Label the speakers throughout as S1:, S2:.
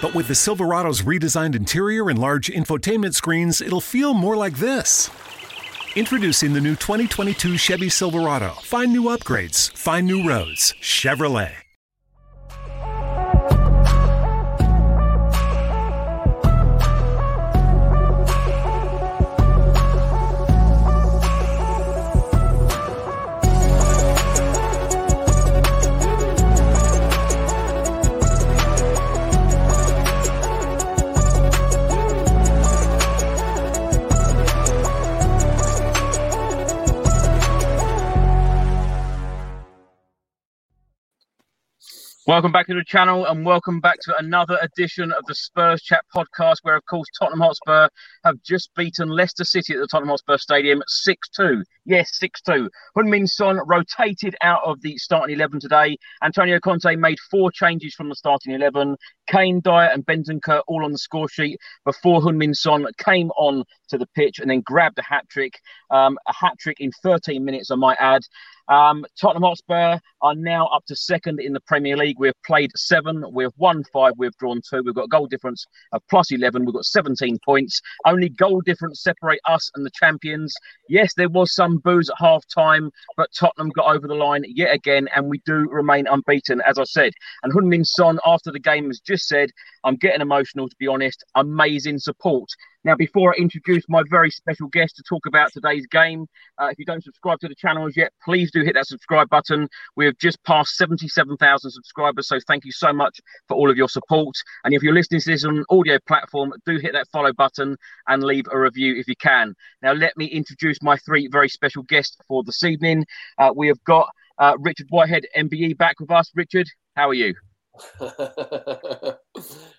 S1: But with the Silverado's redesigned interior and large infotainment screens, it'll feel more like this. Introducing the new 2022 Chevy Silverado. Find new upgrades, find new roads. Chevrolet.
S2: Welcome back to the channel and welcome back to another edition of the Spurs Chat podcast, where, of course, Tottenham Hotspur have just beaten Leicester City at the Tottenham Hotspur Stadium 6 2. Yes, 6 2. Heung-Min Son rotated out of the starting 11 today. Antonio Conte made four changes from the starting 11. Kane, Dier, and Bentancur all on the score sheet before Heung-Min Son came on to the pitch and then grabbed a hat trick. Um, a hat trick in 13 minutes, I might add. Um, Tottenham Hotspur are now up to second in the Premier League. We've played seven, we've won five, we've drawn two. We've got a goal difference of plus 11. We've got 17 points. Only goal difference separate us and the champions. Yes, there was some boos at half time, but Tottenham got over the line yet again, and we do remain unbeaten, as I said. And Heung-Min Son, after the game, has just said, I'm getting emotional, to be honest. Amazing support. Now, before I introduce my very special guest to talk about today's game, uh, if you don't subscribe to the channel as yet, please do hit that subscribe button. We have just passed 77,000 subscribers, so thank you so much for all of your support. And if you're listening to this on an audio platform, do hit that follow button and leave a review if you can. Now, let me introduce my three very special guests for this evening. Uh, we have got uh, Richard Whitehead, MBE, back with us. Richard, how are you?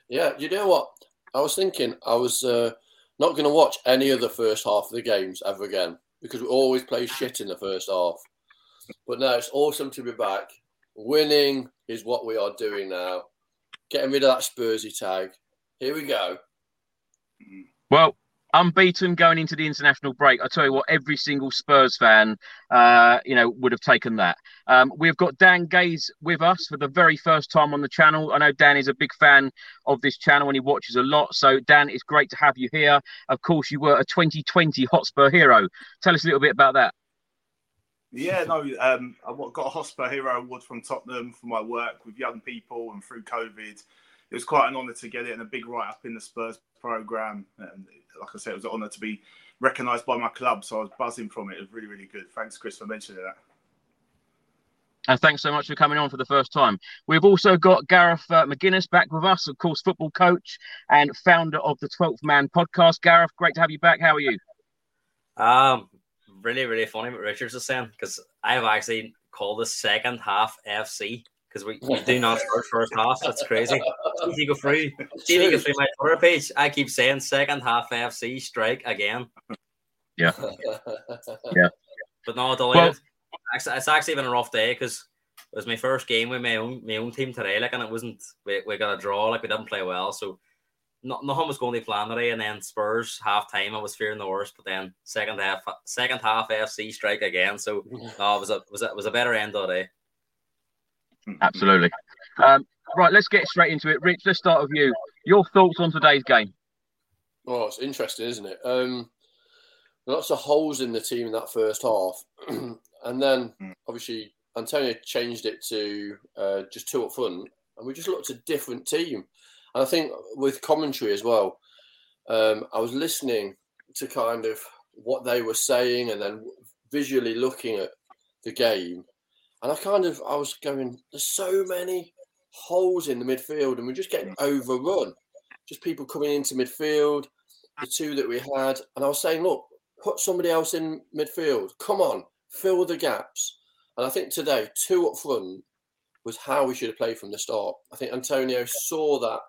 S3: yeah, you know what? I was thinking I was uh, not going to watch any of the first half of the games ever again because we always play shit in the first half. But now it's awesome to be back. Winning is what we are doing now. Getting rid of that Spursy tag. Here we go.
S2: Well, unbeaten going into the international break. I tell you what, every single Spurs fan, uh, you know, would have taken that. Um, we've got Dan Gaze with us for the very first time on the channel. I know Dan is a big fan of this channel and he watches a lot. So, Dan, it's great to have you here. Of course, you were a 2020 Hotspur hero. Tell us a little bit about that.
S4: Yeah, no, um, I got a Hotspur Hero Award from Tottenham for my work with young people and through COVID. It was quite an honour to get it and a big write up in the Spurs program. And like I said, it was an honour to be recognised by my club. So I was buzzing from it. It was really, really good. Thanks, Chris, for mentioning that.
S2: And thanks so much for coming on for the first time. We've also got Gareth uh, McGuinness back with us, of course, football coach and founder of the 12th Man podcast. Gareth, great to have you back. How are you?
S5: Um, really, really funny what Richard's is saying because I have actually called the second half FC because we, we do not start first half. That's crazy. If you go through, if you go through my Twitter page, I keep saying second half FC strike again.
S2: Yeah, yeah.
S5: But no, delighted. Well, it's actually been a rough day because it was my first game with my own my own team today. Like, and it wasn't we, we got a draw. Like, we didn't play well, so not, nothing was going to plan today. And then Spurs half time, I was fearing the worst. But then second half, second half FC strike again. So no, it was a was a, it was a better end of the day.
S2: Absolutely. Um, right, let's get straight into it. Rich, let's start with you. Your thoughts on today's game?
S3: Oh, it's interesting, isn't it? Um, lots of holes in the team in that first half, and then mm. obviously Antonio changed it to uh, just two up front, and we just looked a different team. And I think with commentary as well, um, I was listening to kind of what they were saying, and then visually looking at the game, and I kind of I was going, there's so many holes in the midfield, and we're just getting overrun. Just people coming into midfield, the two that we had, and I was saying, look, put somebody else in midfield. Come on, fill the gaps. And I think today, two up front was how we should have played from the start. I think Antonio saw that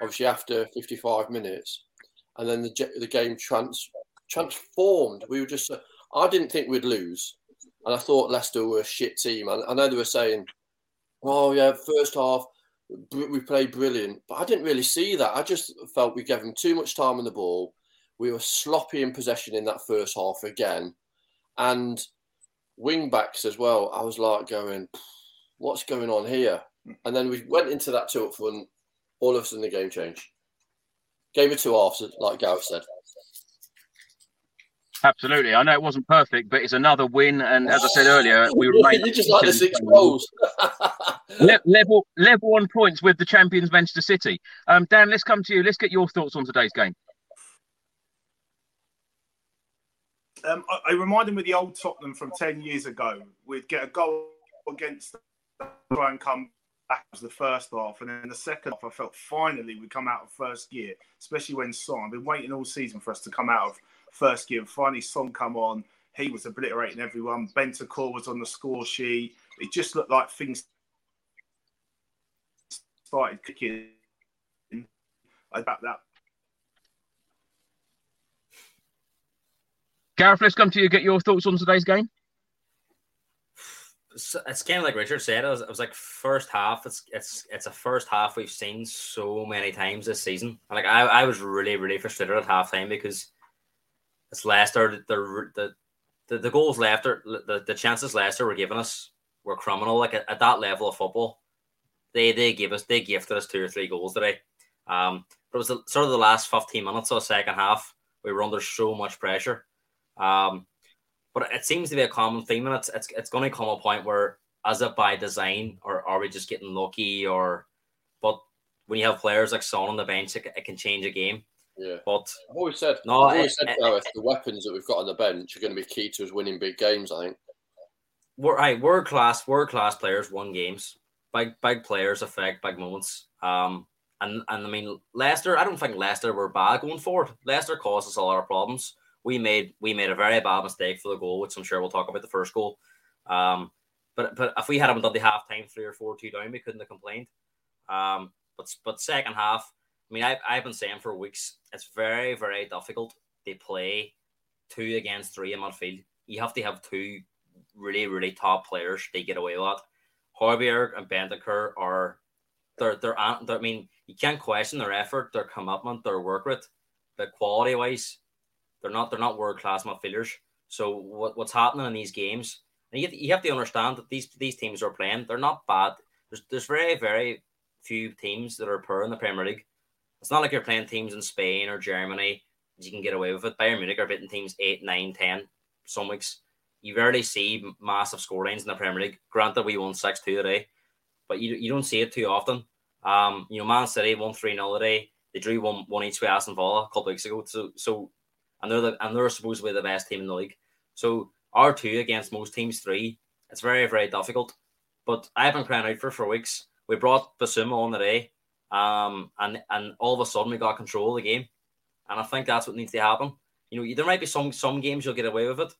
S3: obviously after 55 minutes, and then the the game trans transformed. We were just. Uh, I didn't think we'd lose, and I thought Leicester were a shit team. And I know they were saying, "Oh yeah, first half we played brilliant," but I didn't really see that. I just felt we gave them too much time on the ball. We were sloppy in possession in that first half again, and wing backs as well. I was like going, "What's going on here?" And then we went into that two up front. All of a sudden, the game changed. Game of two halves, like Gareth said.
S2: Absolutely. I know it wasn't perfect, but it's another win. And as I said earlier, we remain.
S3: you just like the six goals.
S2: Le- level, level on points with the champions Manchester City. Um, Dan, let's come to you. Let's get your thoughts on today's game.
S4: Um, I, I reminded me of the old Tottenham from 10 years ago. We'd get a goal against try and come back as the first half. And then the second half, I felt finally we'd come out of first gear, especially when Son, I've been waiting all season for us to come out of first gear. Finally, Son come on. He was obliterating everyone. Bentancur was on the score sheet. It just looked like things started kicking about that.
S2: Gareth, let's come to you. Get your thoughts on today's game.
S5: It's kind of like Richard said. It was, it was, like first half. It's it's it's a first half we've seen so many times this season. Like I, I was really really frustrated at halftime because it's Leicester. The the the, the goals Leicester, the, the chances Leicester were giving us were criminal. Like at, at that level of football, they they gave us they gifted us two or three goals today. Um, but it was the, sort of the last fifteen minutes of the second half. We were under so much pressure um, but it seems to be a common theme, and it's it's, it's going to come a point where, as it by design, or are we just getting lucky, or but when you have players like Son on the bench, it, it can change a game.
S3: Yeah,
S5: but
S3: I've always said,
S5: no,
S3: I've always
S5: it,
S3: said,
S5: it,
S3: Gareth, the weapons that we've got on the bench are going to be key to us winning big games. I think
S5: we're right, world class, world class players won games. Big big players affect big moments. Um, and and I mean Leicester, I don't think Leicester were bad going forward. Leicester caused us a lot of problems we made we made a very bad mistake for the goal, which I'm sure we'll talk about the first goal. Um, but but if we hadn't done the half time three or four two down, we couldn't have complained. Um, but but second half, I mean, I've, I've been saying for weeks, it's very very difficult to play two against three in midfield. You have to have two really really top players to get away with that. Højbjerg and Bentancur are they're, they're they're I mean you can't question their effort, their commitment, their work rate, but quality wise, they're not they're not world class midfielders. So what, what's happening in these games? And you, you have to understand that these these teams are playing. They're not bad. There's there's very very few teams that are poor in the Premier League. It's not like you're playing teams in Spain or Germany. You can get away with it. Bayern Munich are beating teams 8, 9, 10 some weeks. You rarely see massive scorelines in the Premier League. Granted, we won 6 2 today, but you, you don't see it too often. Um, you know, Man City won 3 0 today. They drew 1 1 each with Aston Villa a couple weeks ago. So, so and they're the, and they're supposedly the best team in the league. So R two against most teams three, it's very very difficult. But I've been crying out for for weeks. We brought Bissouma on today, um, and and all of a sudden we got control of the game, and I think that's what needs to happen. You know, there might be some some games you'll get away with it,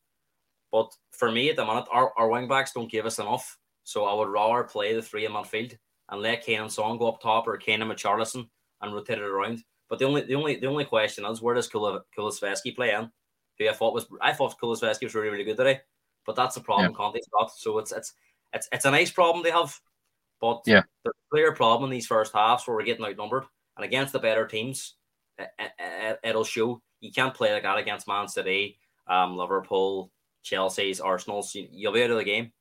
S5: but for me at the minute, our, our wing backs don't give us enough. So I would rather play the three in midfield and let Kane and Son go up top or Kane and Richarlison and rotate it around. But the only the only the only question is where does Kulusevski play in? Who I thought was I thought Kulusevski was really really good today, but that's the problem yeah. Conte's got. So it's it's it's it's a nice problem they have, but
S2: yeah,
S5: the clear problem in these first halves where we're getting outnumbered and against the better teams, it, it'll show. You can't play like that against Man City, um, Liverpool, Chelsea's, Arsenal's. You'll be out of the game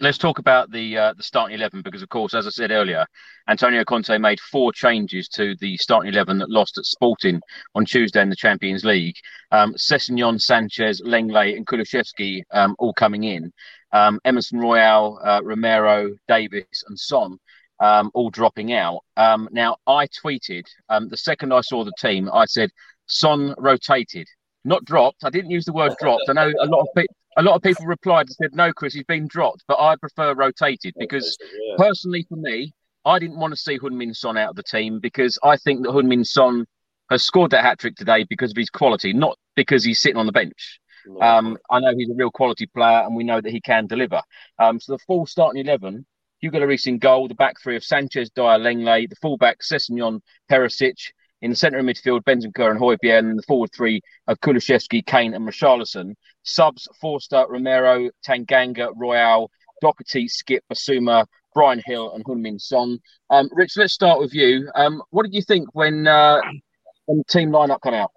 S2: let's talk about the uh, the starting eleven because, of course, as I said earlier, Antonio Conte made four changes to the starting eleven that lost at Sporting on Tuesday in the Champions League. Um, Sessegnon, Sanchez, Lenglet, and Kulusevski um, all coming in. Um, Emerson Royal, uh, Romero, Davis, and Son. Um, all dropping out. Um, now, I tweeted um, the second I saw the team, I said Son rotated, not dropped. I didn't use the word dropped. I know a lot of people a lot of people replied and said, "No, Chris, he's been dropped," but I prefer rotated because, yeah. personally, for me, I didn't want to see Heung-min Son out of the team because I think that Heung-min Son has scored that hat trick today because of his quality, not because he's sitting on the bench. Um, I know he's a real quality player, and we know that he can deliver. Um, so the full starting eleven: Hugo Lloris in goal, the back three of Sanchez, Dier, Lenglet, the fullback Sessegnon, Perisic. In the centre of midfield, Bentancur and Højbjerg, and the forward three of Kulusevski, Kane, and Richarlison. Subs: Forster, Romero, Tanganga, Royal, Doherty, Skipp, Bissouma, Bryan Gil, and Heung-min Son. Um, Rich, let's start with you. Um, what did you think when uh, when the team lineup come out?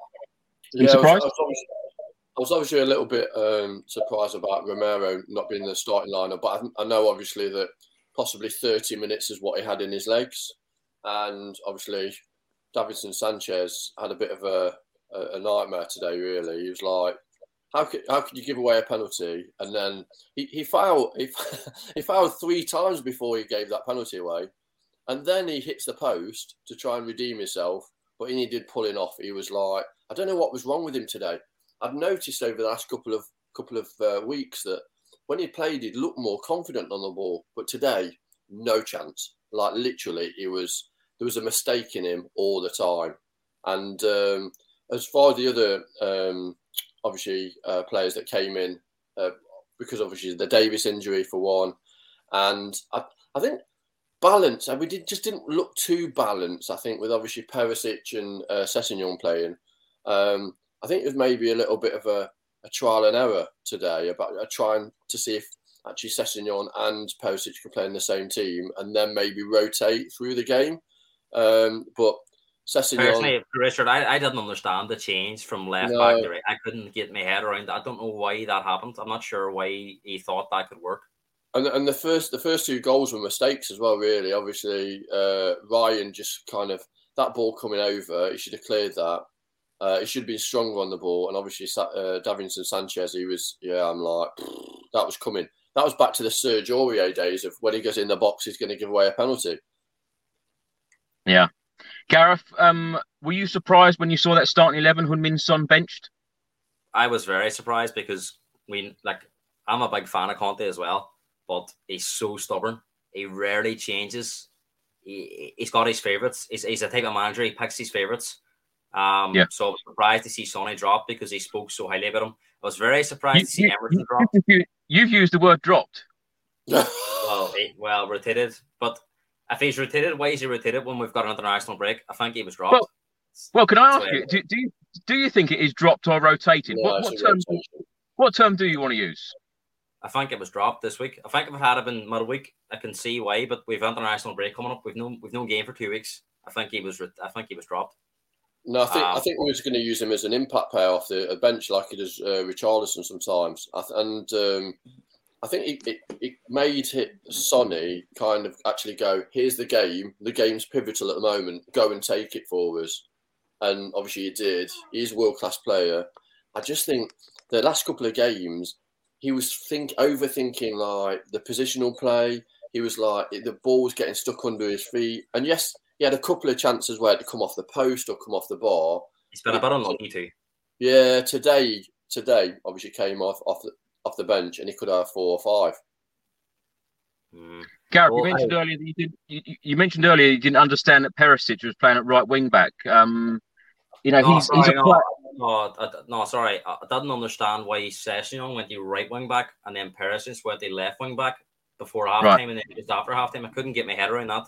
S3: Yeah,
S2: surprised?
S3: I was, I, was obviously, I was obviously a little bit um, surprised about Romero not being in the starting lineup, but I, I know obviously that possibly 30 minutes is what he had in his legs, and obviously Davinson Sanchez had a bit of a, a, a nightmare today. Really, he was like, "How could how could you give away a penalty?" And then he, he fouled he, he fouled three times before he gave that penalty away, and then he hits the post to try and redeem himself. But he needed pulling off. He was like, I don't know what was wrong with him today. I've noticed over the last couple of couple of uh, weeks that when he played, he'd look more confident on the ball, but today, no chance. Like literally, he was there was a mistake in him all the time. And um, as far as the other, um, obviously, uh, players that came in, uh, because obviously the Davis injury for one, and I, I think balance. We did just didn't look too balanced. I think with obviously Perisic and uh, playing. Um, I think it was maybe a little bit of a, a trial and error today about uh, trying to see if actually Sessegnon and Perisic could play in the same team and then maybe rotate through the game. Um, but Sessegnon,
S5: Personally, Richard, I, I didn't understand the change from left
S3: No.
S5: back to right. I couldn't get my head around that. I don't know why that happened. I'm not sure why he thought that could work.
S3: and, and the first the first two goals were mistakes as well. Really, obviously, uh, Ryan just kind of that ball coming over. He should have cleared that. Uh, he should have been stronger on the ball, and obviously, uh, Davinson Sanchez. He was, yeah, I'm like, that was coming. That was back to the Serge Aurier days of when he goes in the box, he's going to give away a penalty.
S2: Yeah. Gareth, um, were you surprised when you saw that starting 11, Heung-Min Son benched?
S5: I was very surprised because we like I'm a big fan of Conte as well, but he's so stubborn. He rarely changes. He, he's got his favorites. He's, he's a type of manager. He picks his favorites. Um,
S2: Yeah.
S5: So I was surprised to see Sonny drop because he spoke so highly about him. I was very surprised
S2: You-
S5: to see
S2: you-
S5: Emerson drop.
S2: you- You've used the word dropped.
S5: Well, he, well, rotated. But if he's rotated, why is he rotated when we've got an international break? I think he was dropped.
S2: Well, Well, can I ask
S5: why-
S2: you, do, do you do you think it is dropped or rotated?
S3: No,
S2: what, what term
S3: rotation.
S2: what term do you want to use?
S5: I think it was dropped this week. I think if it had it been midweek, I can see why. But we've international break coming up. We've no we've no game for two weeks. I think he was I think he was dropped.
S3: No, I think I
S5: Um,
S3: think we was going to use him as an impact player off the a bench like he does uh, Richarlison sometimes. I th- and um, I think it, it, it made it Sonny kind of actually go, here's the game. The game's pivotal at the moment. Go and take it for us. And obviously he did. He's a world class player. I just think the last couple of games, he was think overthinking like the positional play. He was like the ball was getting stuck under his feet. And yes, he had a couple of chances where it to come off the post or come off the bar.
S5: He's been a bit unlucky too.
S3: Yeah, today today obviously came off off the off the bench and he could have four or five.
S5: Mm.
S2: Gareth,
S5: Well,
S2: you mentioned
S5: I-
S2: earlier that you did. You, you mentioned earlier you didn't understand that Perisic was playing at right wing back. Um, you know,
S5: No,
S2: he's, he's a
S5: no, no, I- no, sorry. I I didn't understand why Sessegnon went to right wing back and then Perisic went the left wing back before half
S2: Right.
S5: time and then just after half time. I couldn't get my head around that.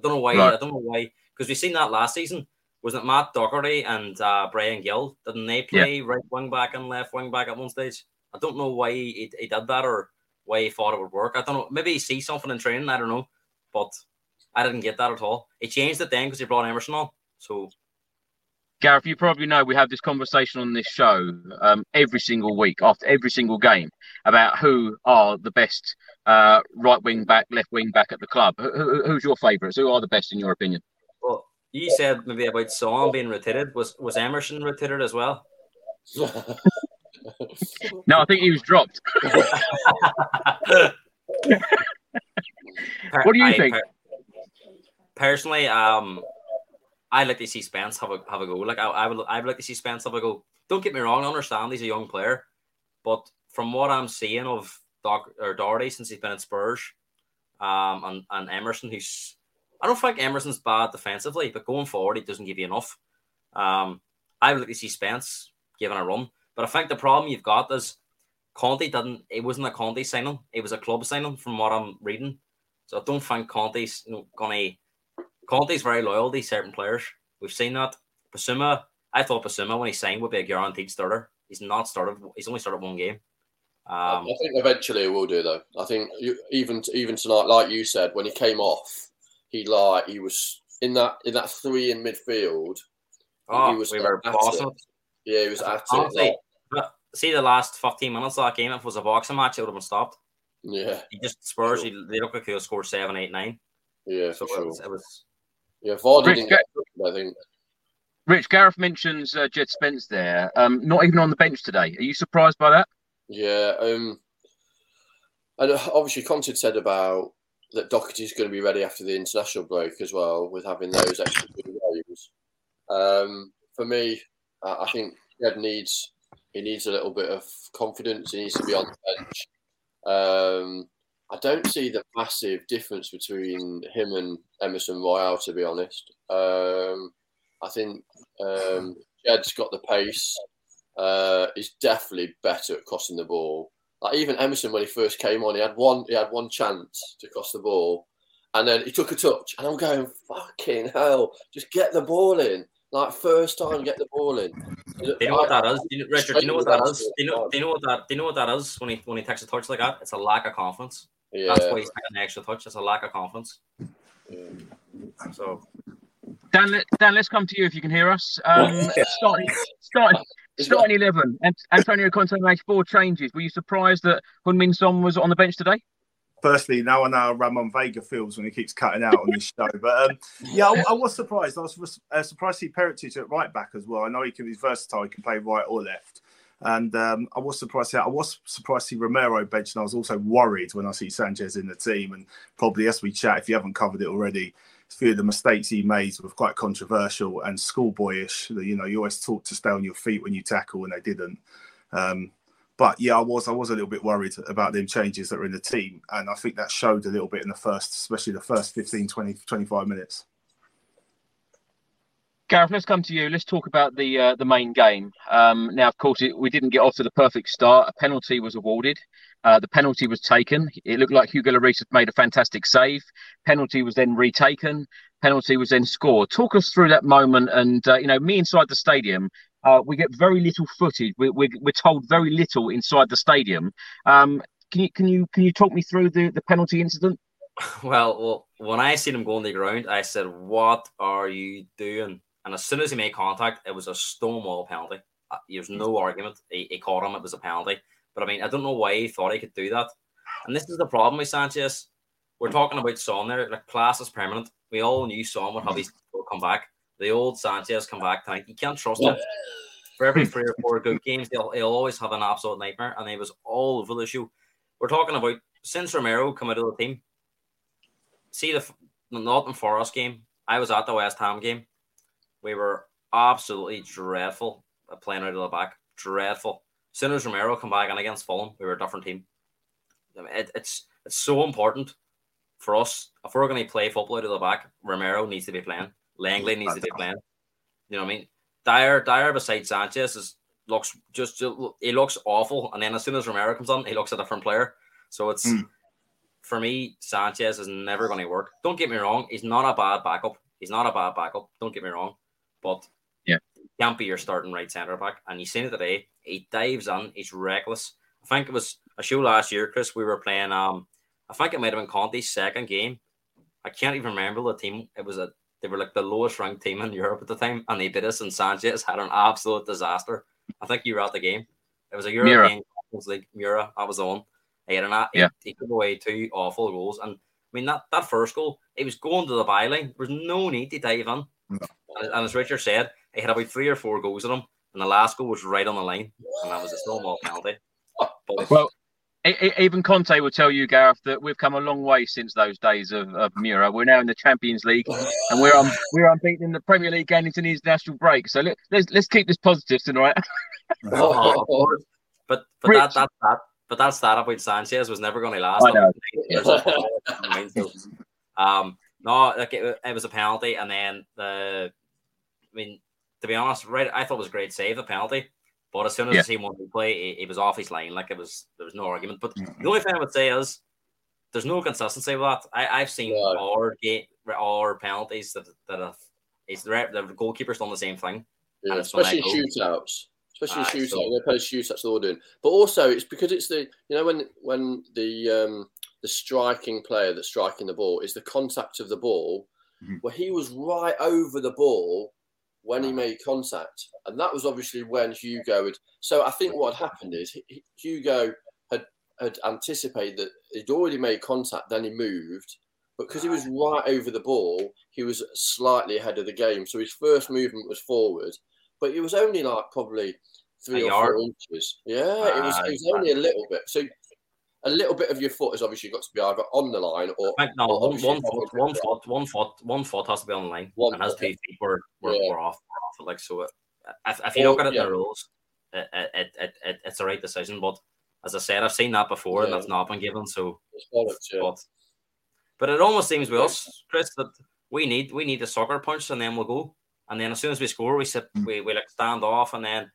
S5: I don't know why.
S2: Right.
S5: I don't know why because we've seen that last season. Wasn't it Matt Doherty and uh, Bryan Gil? Didn't they play right wing back and left wing back at one stage? I don't know why he, he did that or why he thought it would work. I don't know. Maybe he sees something in training. I don't know. But I didn't get that at all. He changed it then because he brought Emerson on. So
S2: Gareth, you probably know we have this conversation on this show um, every single week after every single game about who are the best uh, right wing back, left wing back at the club. Who, who, who's your favourites? Who are the best in your opinion?
S5: Well, you said maybe about Son being rotated. Was was Emerson rotated as well?
S2: No, I think he was dropped. What do you
S5: I-
S2: think?
S5: per- personally, um, I like to see Spence have a have a go. Like I, I would I would like to see Spence have a go. Don't get me wrong, I understand he's a young player, but from what I'm seeing of Doc or Doherty since he's been at Spurs, um, and, and Emerson, who's I don't think Emerson's bad defensively, but going forward he doesn't give you enough. Um, I would like to see Spence given a run, but I think the problem you've got is Conte didn't. It wasn't a Conte signing; it was a club signing, from what I'm reading. So I don't think Conte's you know, gonna. Conte's very loyal to certain players. We've seen that. Bissouma, I thought Bissouma when he signed would be a guaranteed starter. He's not started. He's only started one game. Um,
S3: I think eventually he will do though. I think you, even even tonight, like you said, when he came off, he like he was in that in that three in midfield.
S5: oh,
S3: he was
S5: we were bossing.
S3: it. Yeah, he was at.
S5: Honestly,
S3: like,
S5: but see the last 15 minutes of that game, if it was a boxing match, it would have been stopped.
S3: yeah,
S5: He just Spurs, he, they look like he'll score seven, eight, nine.
S3: yeah,
S5: So
S3: for
S5: it
S3: sure.
S5: was, it was
S3: Yeah, Vardy
S2: Rich,
S3: didn't I think.
S2: Rich Gareth mentions uh, Jed Spence there. Um, not even on the bench today. Are you surprised by that?
S3: Yeah, um, and uh, obviously Conte said about that Doherty's going to be ready after the international break as well, with having those extra two games. Um, for me, I I think Jed needs he needs a little bit of confidence. He needs to be on the bench. Um, I don't see the massive difference between him and Emerson Royal, to be honest. Um, I think um, Jed's got the pace. Uh, he's definitely better at crossing the ball. Like even Emerson, when he first came on, he had one he had one chance to cross the ball, and then he took a touch, and I'm going fucking hell, just get the ball in. Like first time, get the ball in.
S5: Do you know what that is? Do you, Richard, do you know what that is? Do you know, do you know what that? Do you know what that is when he when he takes a touch like that? It's a lack of confidence.
S3: Yeah,
S5: That's why he's taking an extra touch. It's a lack of confidence.
S3: yeah.
S5: So
S2: Dan, let, Dan, let's come to you if you can hear us. Um, starting, starting, starting eleven. And Antonio Conte made four changes. Were you surprised that Heung-Min Son was on the bench today?
S4: Firstly, now I know how Ramon Vega feels when he keeps cutting out on this show. But um, yeah, I, I was surprised. I was uh, surprised to see Perisic at right back as well. I know he can be versatile; he can play right or left. And um, I was surprised. I was surprised to see Romero benched, and I was also worried when I see Sanchez in the team. And probably as we chat, if you haven't covered it already, a few of the mistakes he made were quite controversial and schoolboyish. You know, you always taught to stay on your feet when you tackle, and they didn't. Um, but yeah, I was I was a little bit worried about them changes that were in the team, and I think that showed a little bit in the first, especially the first 15, 20, 25 minutes.
S2: Gareth, let's come to you. Let's talk about the uh, the main game. Um, now, of course, it, we didn't get off to the perfect start. A penalty was awarded. Uh, the penalty was taken. It looked like Hugo Lloris had made a fantastic save. Penalty was then retaken. Penalty was then scored. Talk us through that moment. And uh, you know, me inside the stadium, uh, we get very little footage. We, we, we're told very little inside the stadium. Um, can you can you can you talk me through the, the penalty incident?
S5: well, well, when I seen him go on the ground, I said, "What are you doing?" And as soon as he made contact, it was a stonewall penalty. Uh, There's no argument. He, he caught him. It was a penalty. But I mean, I don't know why he thought he could do that. And this is the problem with Sanchez. We're talking about Son there. Like class is permanent. We all knew Son would have his come back. The old Sanchez come back tonight. You can't trust him. For every three or four good games, he'll, he'll always have an absolute nightmare. And he was all over the issue. We're talking about since Romero come out of the team. See the the Nottingham Forest game. I was at the West Ham game. We were absolutely dreadful playing out of the back. Dreadful. As soon as Romero come back and against Fulham, we were a different team. It, it's it's so important for us. If we're going to play football out of the back, Romero needs to be playing. Lenglet needs to be playing. You know what I mean? Dier, Dier beside Sanchez is looks just he looks awful, and then as soon as Romero comes on, he looks a different player. So it's
S4: Mm.
S5: for me, Sanchez is never going to work. Don't get me wrong; he's not a bad backup. He's not a bad backup. Don't get me wrong, but
S2: Yeah.
S5: can't be your starting right centre back. And you've seen it today. He dives in. He's reckless. I think it was a show last year, Chris. We were playing. Um, I think it might have been Conte's second game. I can't even remember the team. It was a they were like the lowest ranked team in Europe at the time, and they beat us. And Sanchez had an absolute disaster. I think you were at the game. It was a European Conference League. Mura, that was the one. He had an
S2: Yeah.
S5: he, he took away two awful goals, and I mean that that first goal, he was going to the byline. There was no need to dive in.
S4: No.
S5: And, and as Richard said, he had about three or four goals in him, and the last goal was right on the line, and that was a snowball penalty. But
S2: Well, E- e- Even Conte will tell you, Gareth, that we've come a long way since those days of, of Mura. We're now in the Champions League, and we're un- we're unbeaten in the Premier League going into the international break. So let, let's let's keep this positive tonight.
S5: Oh. But but
S2: Rich.
S5: that that that but that stat about Sanchez was never going to last.
S2: I know.
S5: Years old. I mean, so, um, no, like it, it was a penalty, and then the, I mean, to be honest, right, I thought it was a great save, the penalty. But as soon as yeah. I see one play, he, he, was off his line. Like it was, there was no argument. But mm-hmm. the only thing I would say is there's no consistency with that. I, have seen yeah. our game, our penalties that that have, it's the, the goalkeeper's done the same thing.
S3: Yeah, especially shootouts. Especially uh, shootouts. So, they play shootouts they're all doing. But also it's because it's the you know when when the um the striking player that's striking the ball is the contact of the ball, mm-hmm. where he was right over the ball when he made contact, and that was obviously when Hugo had. So I think what had happened is Hugo had had anticipated that he'd already made contact, then he moved, but because he was right over the ball, he was slightly ahead of the game. So his first movement was forward, but it was only like probably three or four inches. Yeah, it was. Ah, it was only a little bit. So a little bit of your foot has obviously got to be either on the line or.
S5: no, or one, one foot, one foot, one foot, one foot has to be on the line, one and as two feet were, were, yeah. were off, were off. Like so, if, if you look at it yeah. the rules, it, it, it, it, it's the right decision. But as I said, I've seen that before, yeah. and that's not been given. So, but, but it almost seems with us, Chris, that we need we need a sucker punch, and then we'll go. And then as soon as we score, we sit, mm. we, we like stand off, and then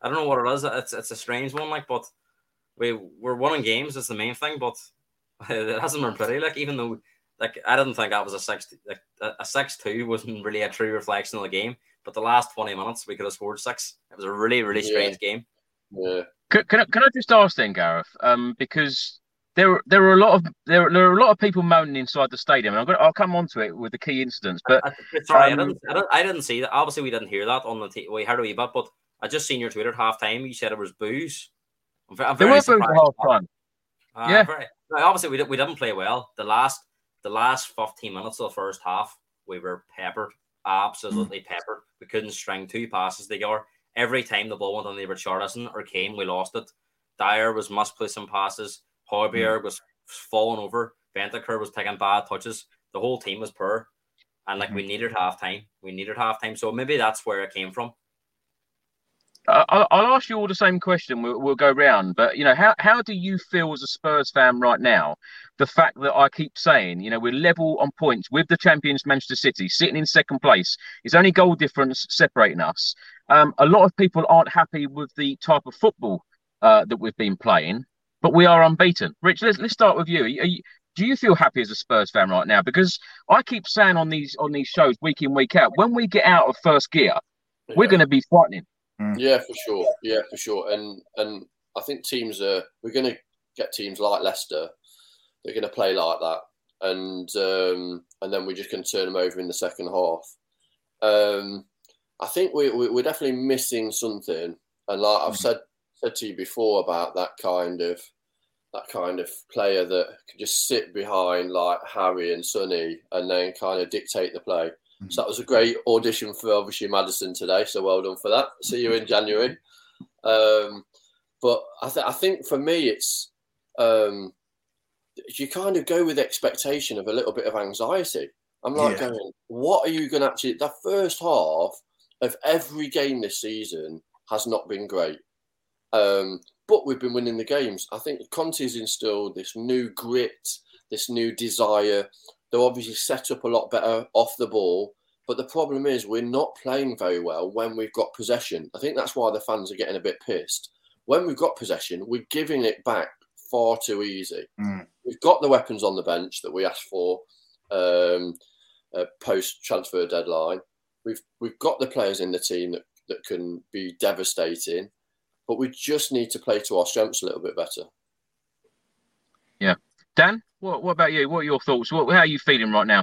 S5: I don't know what it is. It's it's a strange one, like, but we we're winning games. is the main thing, but it hasn't been pretty. Like even though like I didn't think that was a six like a six two wasn't really a true reflection of the game. But the last twenty minutes we could have scored six. It was a really really strange yeah. game.
S2: Yeah. Can, can I, can I just ask then, Gareth? Um, because there there were a lot of there, there are a lot of people moaning inside the stadium. I'm gonna, I'll come on to it with the key incidents. But
S5: I, sorry, um, I, didn't, I, didn't, I didn't see that. Obviously, we didn't hear that on the t- we heard a wee bit, but I just seen your Twitter at half time. You said it was boos.
S2: I'm, very there were boos at half time.
S5: Uh, yeah. Very, obviously, we, we didn't play well. The last the last 15 minutes of the first half, we were peppered, absolutely mm. peppered. We couldn't string two passes together. Every time the ball went on the Richarlison or came, we lost it. Dier was misplacing passes. Højbjerg mm. was falling over. Bentancur was taking bad touches. The whole team was poor. And like mm-hmm. we needed half time. We needed half time. So maybe that's where it came from.
S2: I'll, I'll ask you all the same question. We'll, we'll go round, but you know, how how do you feel as a Spurs fan right now? The fact that I keep saying, you know, we're level on points with the champions Manchester City, sitting in second place. It's only goal difference separating us. Um, a lot of people aren't happy with the type of football uh, that we've been playing, but we are unbeaten. Rich, let's let's start with you. you. Do you feel happy as a Spurs fan right now? Because I keep saying on these on these shows week in week out, when we get out of first gear, yeah. we're going to be frightening.
S3: Mm. Yeah, for sure. Yeah, for sure. And and I think teams are we're going to get teams like Leicester. They're going to play like that, and um, and then we're just going to turn them over in the second half. Um, I think we, we, are definitely missing something, and like I've mm. said said to you before about that kind of that kind of player that can just sit behind like Harry and Sonny and then kind of dictate the play. So that was a great audition for obviously Maddison today. So well done for that. See you in January. Um, but I, th- I, think for me, it's um, you kind of go with expectation of a little bit of anxiety. I'm like yeah. going, what are you going to actually? The first half of every game this season has not been great. Um, but we've been winning the games. I think Conte's instilled this new grit, this new desire, they're obviously set up a lot better off the ball. But the problem is we're not playing very well when we've got possession. I think that's why the fans are getting a bit pissed. When we've got possession, we're giving it back far too easy. Mm. We've got the weapons on the bench that we asked for um, uh, post transfer deadline. We've we've got the players in the team that, that can be devastating, but we just need to play to our strengths a little bit better.
S2: Yeah, Dan. What, what about you? What are your thoughts? What, how are you feeling right now?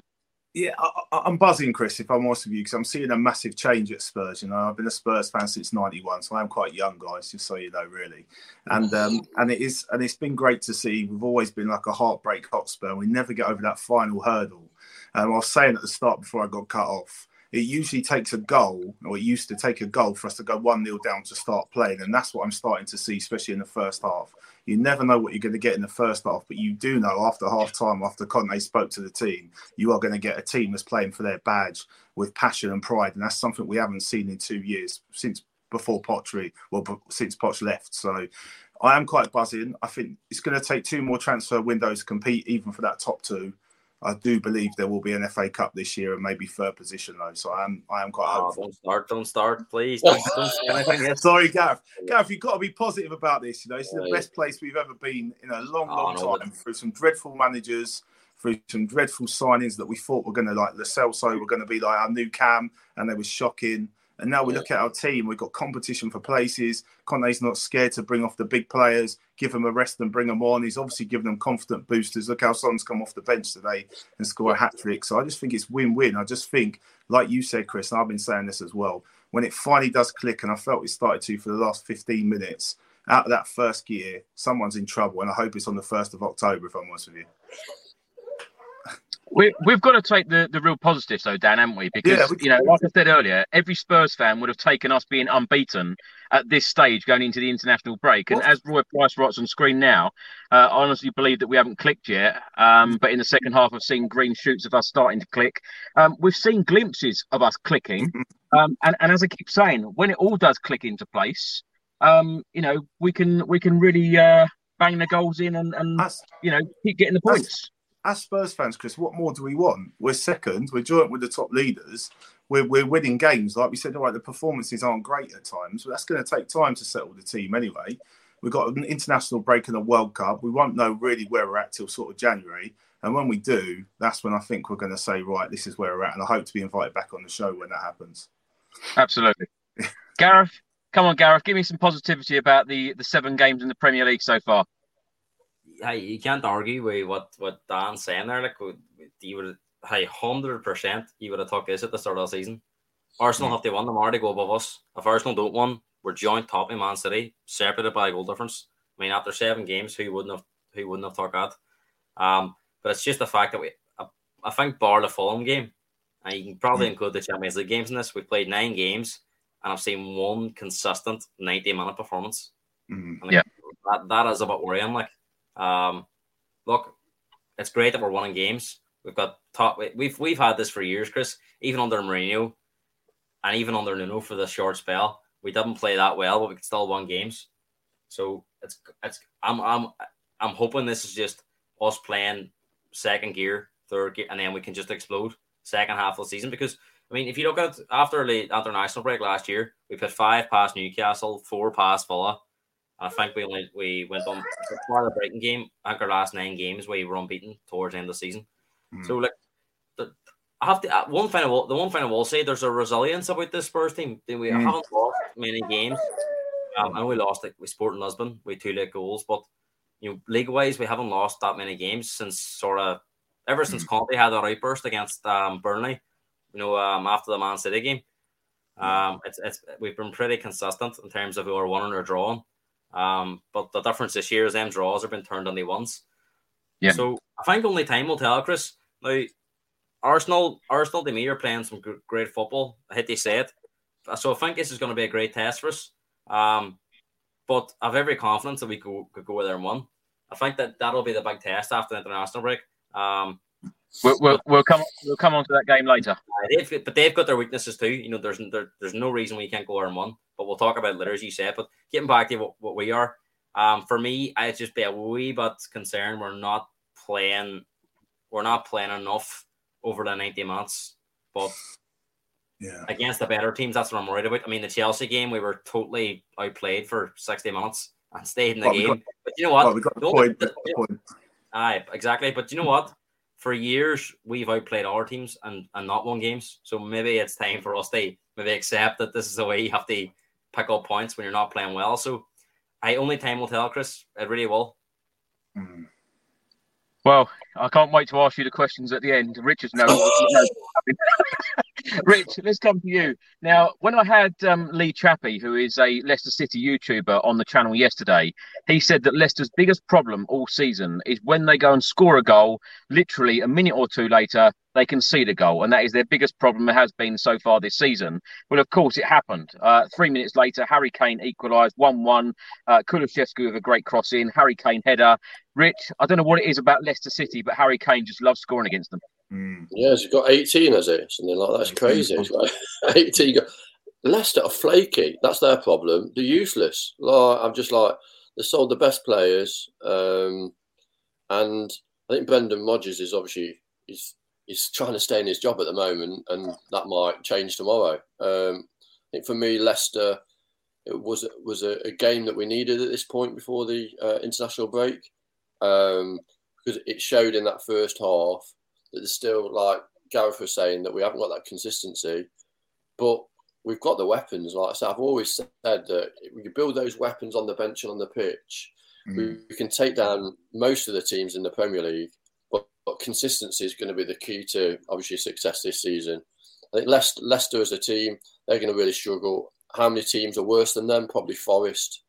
S4: Yeah, I, am buzzing, Chris. If I'm honest with you, because I'm seeing a massive change at Spurs. You know, I've been a Spurs fan since '91, so I'm quite young, guys. Just so you know, really. And um, and it is, and it's been great to see. We've always been like a heartbreak Hotspur. We never get over that final hurdle. Um, I was saying at the start before I got cut off, it usually takes a goal, or it used to take a goal for us to go 1 0 down to start playing. And that's what I'm starting to see, especially in the first half. You never know what you're going to get in the first half, but you do know after half time, after Conte spoke to the team, you are going to get a team that's playing for their badge with passion and pride. And that's something we haven't seen in two years since before Pottery, well, since Potch left. So I am quite buzzing. I think it's going to take two more transfer windows to compete, even for that top two I do believe there will be an FA Cup this year and maybe third position though. So I am I am quite
S5: Oh,
S4: hopeful.
S5: don't start, don't start, please. Don't, don't.
S4: Sorry, Gareth. Gareth, you've got to be positive about this. You know, this is the
S3: Yeah.
S4: best place we've ever been in a long,
S5: Oh,
S4: long
S5: no,
S4: time. Through some dreadful managers, through some dreadful signings that we thought were going to like Lo Celso were going to be like our new Cam, and they were shocking. And now we
S3: Yeah.
S4: look at our team. We've got competition for places. Conte's not scared to bring off the big players, give them a rest and bring them on. He's obviously given them confident boosters. Look how Son's come off the bench today and score a hat trick. So I just think it's win-win. I just think, like you said, Chris, and I've been saying this as well. When it finally does click, and I felt it started to for the last 15 minutes, out of that first gear, someone's in trouble. And I hope it's on the 1st of October, if I'm honest with you.
S2: We, we've got to take the, the real positives, though, Dan, haven't we? Because,
S4: Yeah, we-
S2: you know, like I said earlier, every Spurs fan would have taken us being unbeaten at this stage going into the international break. And
S4: What?
S2: as Roy Price writes on screen now, uh, I honestly believe that we haven't clicked yet. Um, but in the second half, I've seen green shoots of us starting to click. Um, we've seen glimpses of us clicking. Um, and, and as I keep saying, when it all does click into place, um, you know, we can we can really uh, bang the goals in and, and you know keep getting the points.
S4: As Spurs fans, Chris, what more do we want? We're second. We're joint with the top leaders. We're, we're winning games. Like we said, all right, the performances aren't great at times, but that's going to take time to settle the team anyway. We've got an international break in the World Cup. We won't know really where we're at till sort of January. And when we do, that's when I think we're going to say, right, this is where we're at. And I hope to be invited back on the show when that happens.
S2: Absolutely. Gareth, come on, Gareth, give me some positivity about the, the seven games in the Premier League so far.
S5: Hey, you can't argue with what what Dan's saying there. Like you would, hey, hundred percent, you would have took this at the start of the season. Arsenal have to win tomorrow to go above us. If Arsenal don't win, we're joint top in Man City, separated by a goal difference. I mean, after seven games, who wouldn't have who wouldn't have thought that? Um, but it's just the fact that we, I, I think, bar the Fulham game, and you can probably include the Champions League games in this. We played nine games, and I've seen one consistent ninety minute performance.
S4: Mm.
S5: And
S2: Yeah.
S5: that, that is a bit worrying. Like, um, look, it's great that we're winning games. We've got top. we- We've we've had this for years, Chris. Even under Mourinho, and even under Nuno for the short spell, we didn't play that well, but we still win games. So it's it's. I'm I'm I'm hoping this is just us playing second gear, third gear, and then we can just explode second half of the season. Because I mean, if you look at after the international break last year, we put five past Newcastle, four past Villa. I think we only we went on before the Brighton game. I think our last nine games we were unbeaten towards the end of the season.
S4: Mm.
S5: So like, the, I have to uh, one thing I will the one thing I will say there's a resilience about this Spurs team. We
S4: Mm.
S5: haven't lost many games. Um, and we lost like we Sporting Lisbon with two late goals, but you know league wise we haven't lost that many games since sort of ever since Conte had that outburst against um, Burnley. You know um, after the Man City game. Um, it's it's we've been pretty consistent in terms of who are winning or drawing. Um, but the difference this year is them draws have been turned into ones.
S2: Yeah.
S5: So I think only time will tell, Chris. Now, Arsenal, Arsenal to me are playing some great football. I hate to say it. So I think this is going to be a great test for us. Um, but I have every confidence that we could, could go there and win. I think that that'll be the big test after the international break. Um,
S2: We'll, we'll, we'll come we'll come on to that game later.
S5: uh, they've but they've got their weaknesses too. You know, there's there, there's no reason we can't go there and one. But we'll talk about it later, as you said. But getting back to what, what we are, um, for me, I'd just be a wee bit concerned we're not playing, we're not playing enough over the ninety minutes. But
S4: Yeah.
S5: against the better teams, that's what I'm worried about. I mean, the Chelsea game, we were totally outplayed for sixty minutes and stayed in the
S4: Well,
S5: game.
S4: got-
S5: but you know what?
S4: Well, we got the
S5: The
S4: point. we got the point.
S5: Aye, exactly. But you know what? For years, we've outplayed our teams and, and not won games. So maybe it's time for us to maybe accept that this is the way you have to pick up points when you're not playing well. So I only time will tell, Chris. It really will.
S4: Mm.
S2: Well, I can't wait to ask you the questions at the end. Richard knows. Rich, let's come to you. Now, when I had um, Lee Chappie, who is a Leicester City YouTuber, on the channel yesterday, he said that Leicester's biggest problem all season is when they go and score a goal, literally a minute or two later, they concede a goal. And that is their biggest problem. It has been so far this season. Well, of course, it happened. Uh, three minutes later, Harry Kane equalised 1 1. Uh, Kulusevski with a great cross in, Harry Kane header. Rich, I don't know what it is about Leicester City, but Harry Kane just loves scoring against them.
S4: Mm.
S3: Yeah, he's got 18, has he? Something like that. That's crazy. It's like 18. Go- Leicester are flaky. That's their problem. They're useless. Like, I'm just like, they sold the best players. Um, and I think Brendan Rodgers is obviously, he's he's trying to stay in his job at the moment, and that might change tomorrow. Um, I think for me, Leicester it was was a, a, game that we needed at this point before the uh, international break um, because it showed in that first half there's still like Gareth was saying that we haven't got that consistency, but we've got the weapons. Like I said, I've always said that we can build those weapons on the bench and on the pitch. Mm. We, we, can take down most of the teams in the Premier League, but, but consistency is going to be the key to obviously success this season. I think Leicester, Leicester as a team, they're going to really struggle. How many teams are worse than them? Probably Forest,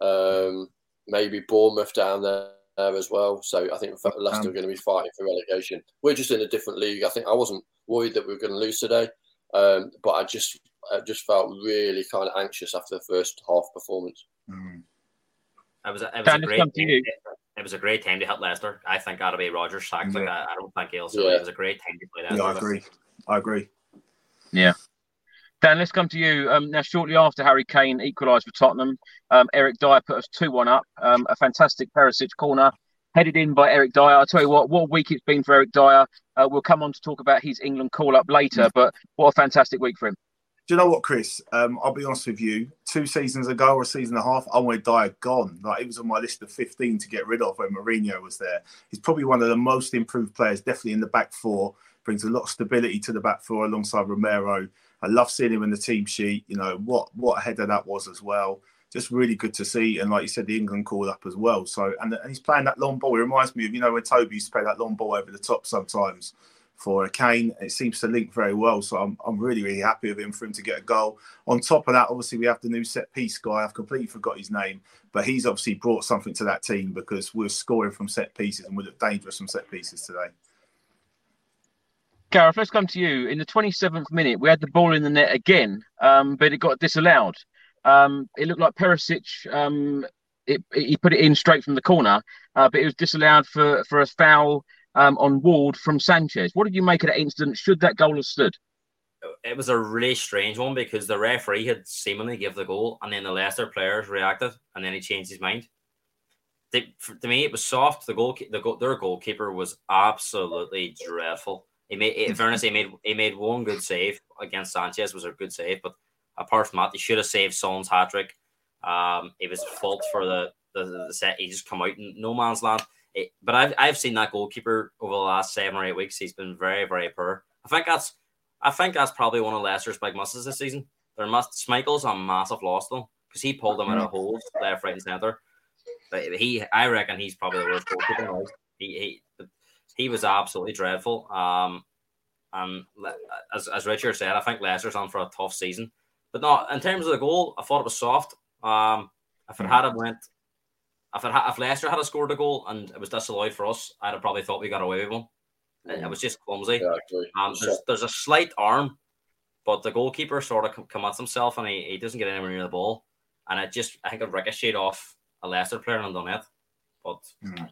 S3: um, maybe Bournemouth down there there as well. So I think Leicester are going to be fighting for relegation. We're just in a different league. I think I wasn't worried that we were going to lose today, um, but I just I just felt really kind of anxious after the first half performance.
S5: Mm. It was a, it was a great time, it was a great time to hit Leicester. I think that'll be Rodgers sacked. Yeah. Like I, I, don't think he'll. So yeah. it was a great time to play that.
S4: Yeah, I agree. I agree.
S2: Yeah. Dan, let's come to you. Um, now, shortly after Harry Kane equalised for Tottenham, um, Eric Dier put us 2 1 up. Um, a fantastic Perisic corner headed in by Eric Dier. I'll tell you what, what a week it's been for Eric Dier. Uh, we'll come on to talk about his England call up later, but what a fantastic week for him.
S4: Do you know what, Chris? Um, I'll be honest with you. Two seasons ago or a season and a half, I wanted Dier gone. Like it was on my list of 15 to get rid of when Mourinho was there. He's probably one of the most improved players, definitely in the back four. Brings a lot of stability to the back four alongside Romero. I love seeing him in the team sheet. You know what what a header that was as well. Just really good to see, and like you said, the England called up as well. So and, and he's playing that long ball. It reminds me of you know when Toby used to play that long ball over the top sometimes for a Kane. It seems to link very well. So I'm, I'm really, really happy with him for him to get a goal. On top of that, obviously, we have the new set piece guy. I've completely forgot his name, but he's obviously brought something to that team because we're scoring from set pieces and we look dangerous from set pieces today.
S2: Gareth, let's come to you. In the 27th minute, we had the ball in the net again, um, but it got disallowed. Um, it looked like Perisic. Um, it, it, he put it in straight from the corner, uh, but it was disallowed for for a foul um, on Ward from Sanchez. What did you make of that incident? Should that goal have stood?
S5: It was a really strange one because the referee had seemingly give the goal, and then the Leicester players reacted, and then he changed his mind. They, for, to me, it was soft. The goal, the goal, their goalkeeper was absolutely dreadful. He made, in fairness, he made he made one good save against Sanchez, was a good save, but apart from that, he should have saved Son's hat trick. Um, it was fault for the, the the set. He just come out in no man's land. It, but I've I've seen that goalkeeper over the last seven or eight weeks. He's been very very poor. I think that's I think that's probably one of Leicester's big misses this season. Their must Schmeichel's a massive loss though because he pulled them out of holes left, right, and centre. But he, I reckon, he's probably the worst goalkeeper. He, he he was absolutely dreadful. Um, and as, as Richard said, I think Leicester's on for a tough season. But no, in terms of the goal, I thought it was soft. Um, if it mm. had went, if it had, if Leicester had scored a goal and it was disallowed for us, I'd have probably thought we got away with one. It was just clumsy. Exactly. Um, there's, there's a slight arm, but the goalkeeper sort of commits himself and he, he doesn't get anywhere near the ball. And it just, I think it ricocheted off a Leicester player and done it. But mm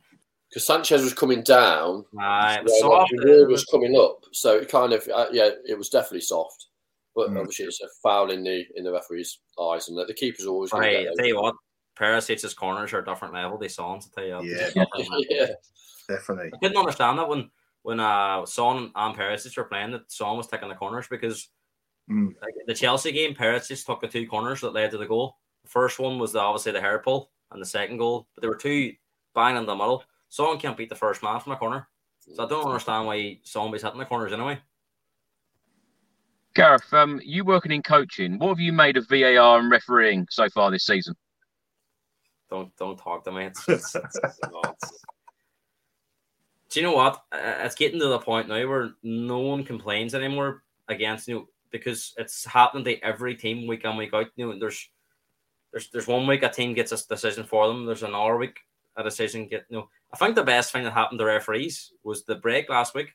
S3: because Sanchez was coming down,
S5: uh, it was soft.
S3: Was coming up, so it kind of uh, yeah, it was definitely soft. But mm. obviously, it's a foul in the in the referee's eyes, and the keeper's always.
S5: Right, tell you what, Perisic's corners are a different level. They saw him to tell you.
S4: Yeah, yeah, definitely.
S5: I didn't understand that when when uh Son and Perisic were playing that Son was taking the corners because mm. like, the Chelsea game, Perisic took the two corners that led to the goal. The first one was the, obviously the hair pull, and the second goal, but there were two bang in the middle. Son can't beat the first man from a corner. So I don't understand why Somebody's hitting the corners anyway.
S2: Gareth, um, you working in coaching, what have you made of VAR and refereeing so far this season?
S5: Don't don't talk to me. It's, it's, it's, do you know what? It's getting to the point now where no one complains anymore against you know, because it's happening to every team week in week out. You know, there's there's there's one week a team gets a decision for them. There's another week a decision get you know I think the best thing that happened to referees was the break last week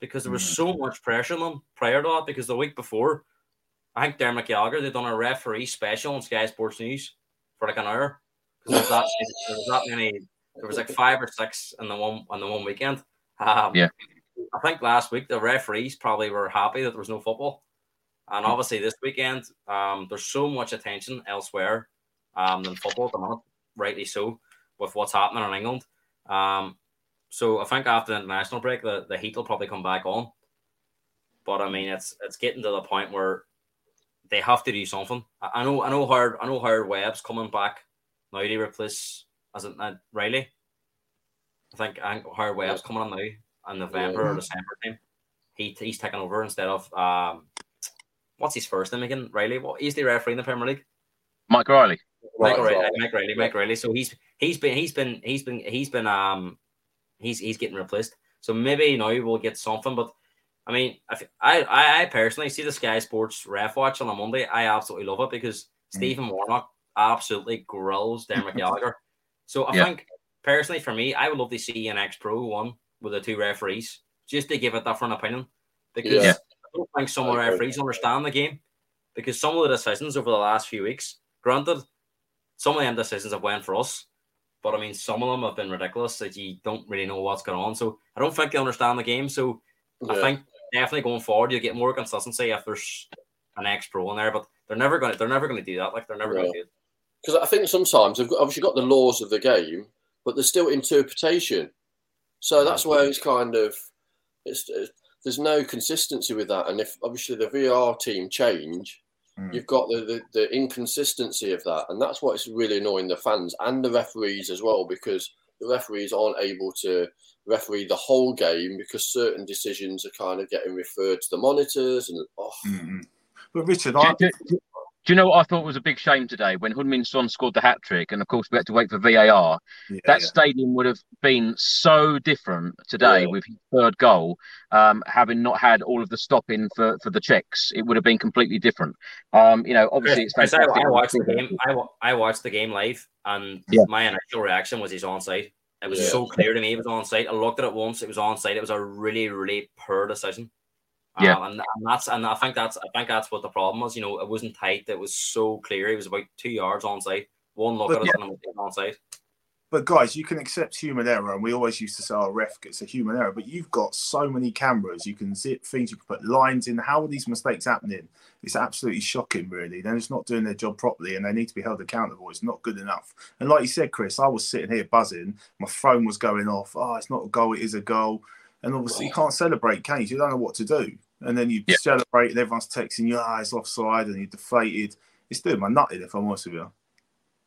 S5: because there was mm. so much pressure on them prior to that. Because the week before, I think Dermot Gallagher they done a referee special on Sky Sports News for like an hour because there was that there was that many there was like five or six in the one on the one weekend.
S2: Um, yeah,
S5: I think last week the referees probably were happy that there was no football, and obviously this weekend um, there's so much attention elsewhere um, than football at the moment, rightly so with what's happening in England. Um, So I think after the international break, the, the heat will probably come back on. But I mean, it's it's getting to the point where they have to do something. I, I know I know Howard I know Howard Webb's coming back now to replace as it uh, Riley. I think I think Howard Webb's coming on now in November yeah. or December time. He he's taking over instead of um what's his first name again? Riley. What he's the referee in the Premier League?
S2: Mike Riley.
S5: Mike, Riley. Mike Riley. Mike Riley. So he's he's been he's been he's been he's been um he's he's getting replaced. So maybe now we'll get something, but I mean, I, I, I personally see the Sky Sports ref watch on a Monday. I absolutely love it because mm. Stephen Warnock absolutely grills Dermot Gallagher. So I yeah. think personally for me, I would love to see an X Pro one with the two referees just to give a different opinion because yeah. I don't think some of the referees understand the game because some of the decisions over the last few weeks, granted, some of them decisions have went for us, but I mean some of them have been ridiculous that you don't really know what's going on. So I don't think they understand the game. So yeah. I think definitely going forward, you get more consistency if there's an ex pro in there, but they're never going to they're never going to do that. Like they're never yeah. going to do.
S3: Because I think sometimes they've obviously got the laws of the game, but there's still interpretation. So that's where it's kind of it's, it's there's no consistency with that. And if obviously the VR team change, mm. you've got the, the, the inconsistency of that, and that's what's really annoying the fans and the referees as well because the referees aren't able to referee the whole game because certain decisions are kind of getting referred to the monitors and oh.
S4: mm-hmm. But Richard, I,
S2: do you know what I thought was a big shame today when Heung-min Son scored the hat trick, and of course we had to wait for VAR. Yeah, that yeah. stadium would have been so different today yeah. with his third goal, um, having not had all of the stopping for, for the checks. It would have been completely different. Um, you know, obviously it's
S5: fantastic. I, I watched the game. I, I watched the game live, and my initial reaction was he's on site. It was so clear to me it was on site. I looked at it once. It was on site. It was a really, really poor decision.
S2: Yeah,
S5: um, and, and, that's and I think that's I think that's what the problem was. You know, it wasn't tight. It was so clear. It was about two yards on site. One look but, at it yeah. and on site.
S4: But guys, you can accept human error, and we always used to say, "Oh, ref gets a human error." But you've got so many cameras. You can zip things. You can put lines in. How are these mistakes happening? It's absolutely shocking. Really, they're just not doing their job properly, and they need to be held accountable. It's not good enough. And like you said, Chris, I was sitting here buzzing. My phone was going off. Oh, it's not a goal. It is a goal. And obviously, you can't celebrate, can you? You don't know what to do and then you yeah. celebrate, and everyone's texting you, ah, it's offside, and you're deflated. It's doing my nutted, if I'm honest with you.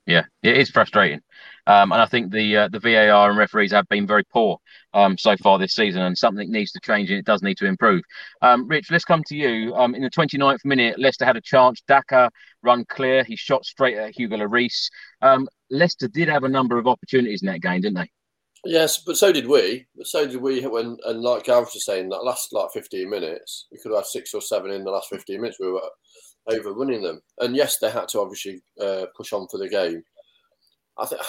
S2: Yeah, it is frustrating, um, and I think the uh, the VAR and referees have been very poor um, so far this season, and something needs to change, and it does need to improve. Um, Rich, let's come to you. Um, in the 29th minute, Leicester had a chance. Daka run clear. He shot straight at Hugo Lloris. Um, Leicester did have a number of opportunities in that game, didn't they?
S3: Yes, but so did we. But so did we when, and like Gareth was saying, that last like 15 minutes, we could have had six or seven in the last 15 minutes. We were overrunning them. And yes, they had to obviously uh, push on for the game. I think,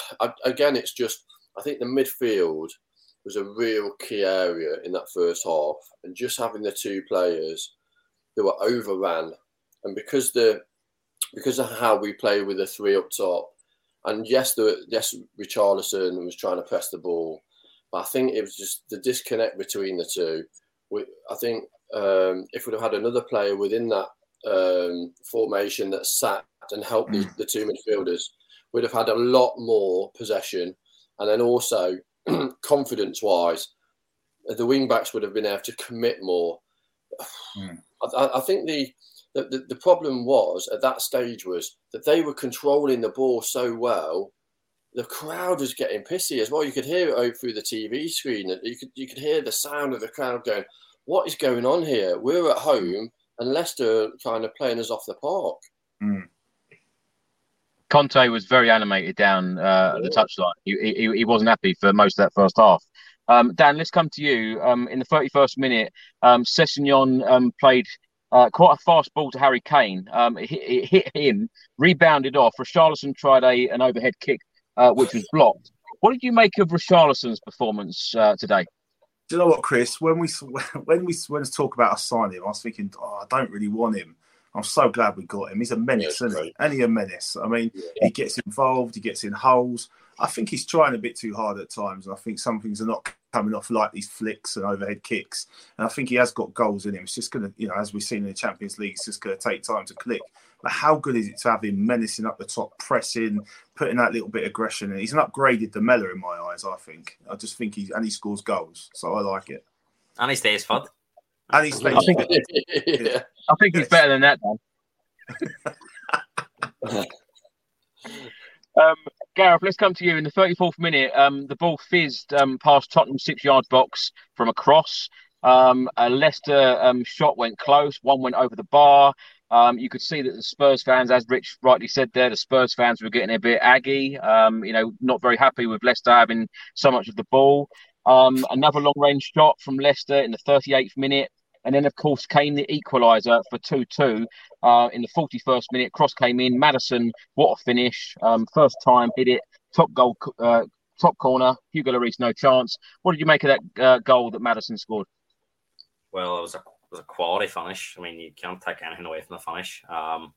S3: again, it's just, I think the midfield was a real key area in that first half. And just having the two players that were overran, and because the because of how we play with the three up top, and yes, the yes, Richarlison was trying to press the ball, but I think it was just the disconnect between the two. We, I think um, if we'd have had another player within that um, formation that sat and helped mm. the, the, two midfielders, we'd have had a lot more possession, and then also confidence-wise, the wing backs would have been able to commit more. Mm. I, I think the the, the, the problem was at that stage was that they were controlling the ball so well the crowd was getting pissy as well. You could hear it over through the TV screen. You could you could hear the sound of the crowd going, "What is going on here? We're at home, and Leicester kind of playing us off the park."
S2: Mm. Conte was very animated down uh, yeah. the touchline. He, he, he wasn't happy for most of that first half. Um, Dan, let's come to you. Um, in the 31st minute, um, Sessegnon um, played uh, quite a fast ball to Harry Kane. Um, it, hit, it hit him, rebounded off. Richarlison tried a an overhead kick, uh, which was blocked. What did you make of Richarlison's performance uh, today?
S4: Do you know what, Chris? When we when we when to talk about a signing, I was thinking, oh, I don't really want him. I'm so glad we got him. He's a menace, yeah, isn't he? And he a menace. I mean, yeah. he gets involved, he gets in holes. I think he's trying a bit too hard at times. And I think some things are not coming off like these flicks and overhead kicks. And I think he has got goals in him. It's just going to, you know, as we've seen in the Champions League, it's just going to take time to click. But how good is it to have him menacing up the top, pressing, putting that little bit of aggression in? He's an upgraded Demela in my eyes. I think. I just think he's and he scores goals, so I like it.
S5: And he stays fun.
S4: And he stays.
S2: I think,
S3: yeah.
S2: I think he's better than that, Dan. Um, Gareth, let's come to you in the 34th minute. Um, the ball fizzed um, past Tottenham six yard box from a cross. Um, a Leicester um, shot went close. One went over the bar. Um, you could see that the Spurs fans, as Rich rightly said there, the Spurs fans were getting a bit aggy. Um, you know, not very happy with Leicester having so much of the ball. Another long range shot from Leicester in the 38th minute. And then, of course, came the equaliser for 2 2 uh, in the 41st minute. Cross came in. Maddison, what a finish. Um, first time, hit it. Top goal, uh, top corner. Hugo Lloris, no chance. What did you make of that uh, goal that Maddison scored?
S5: Well, it was a it was a quality finish. I mean, you can't take anything away from the finish. Um,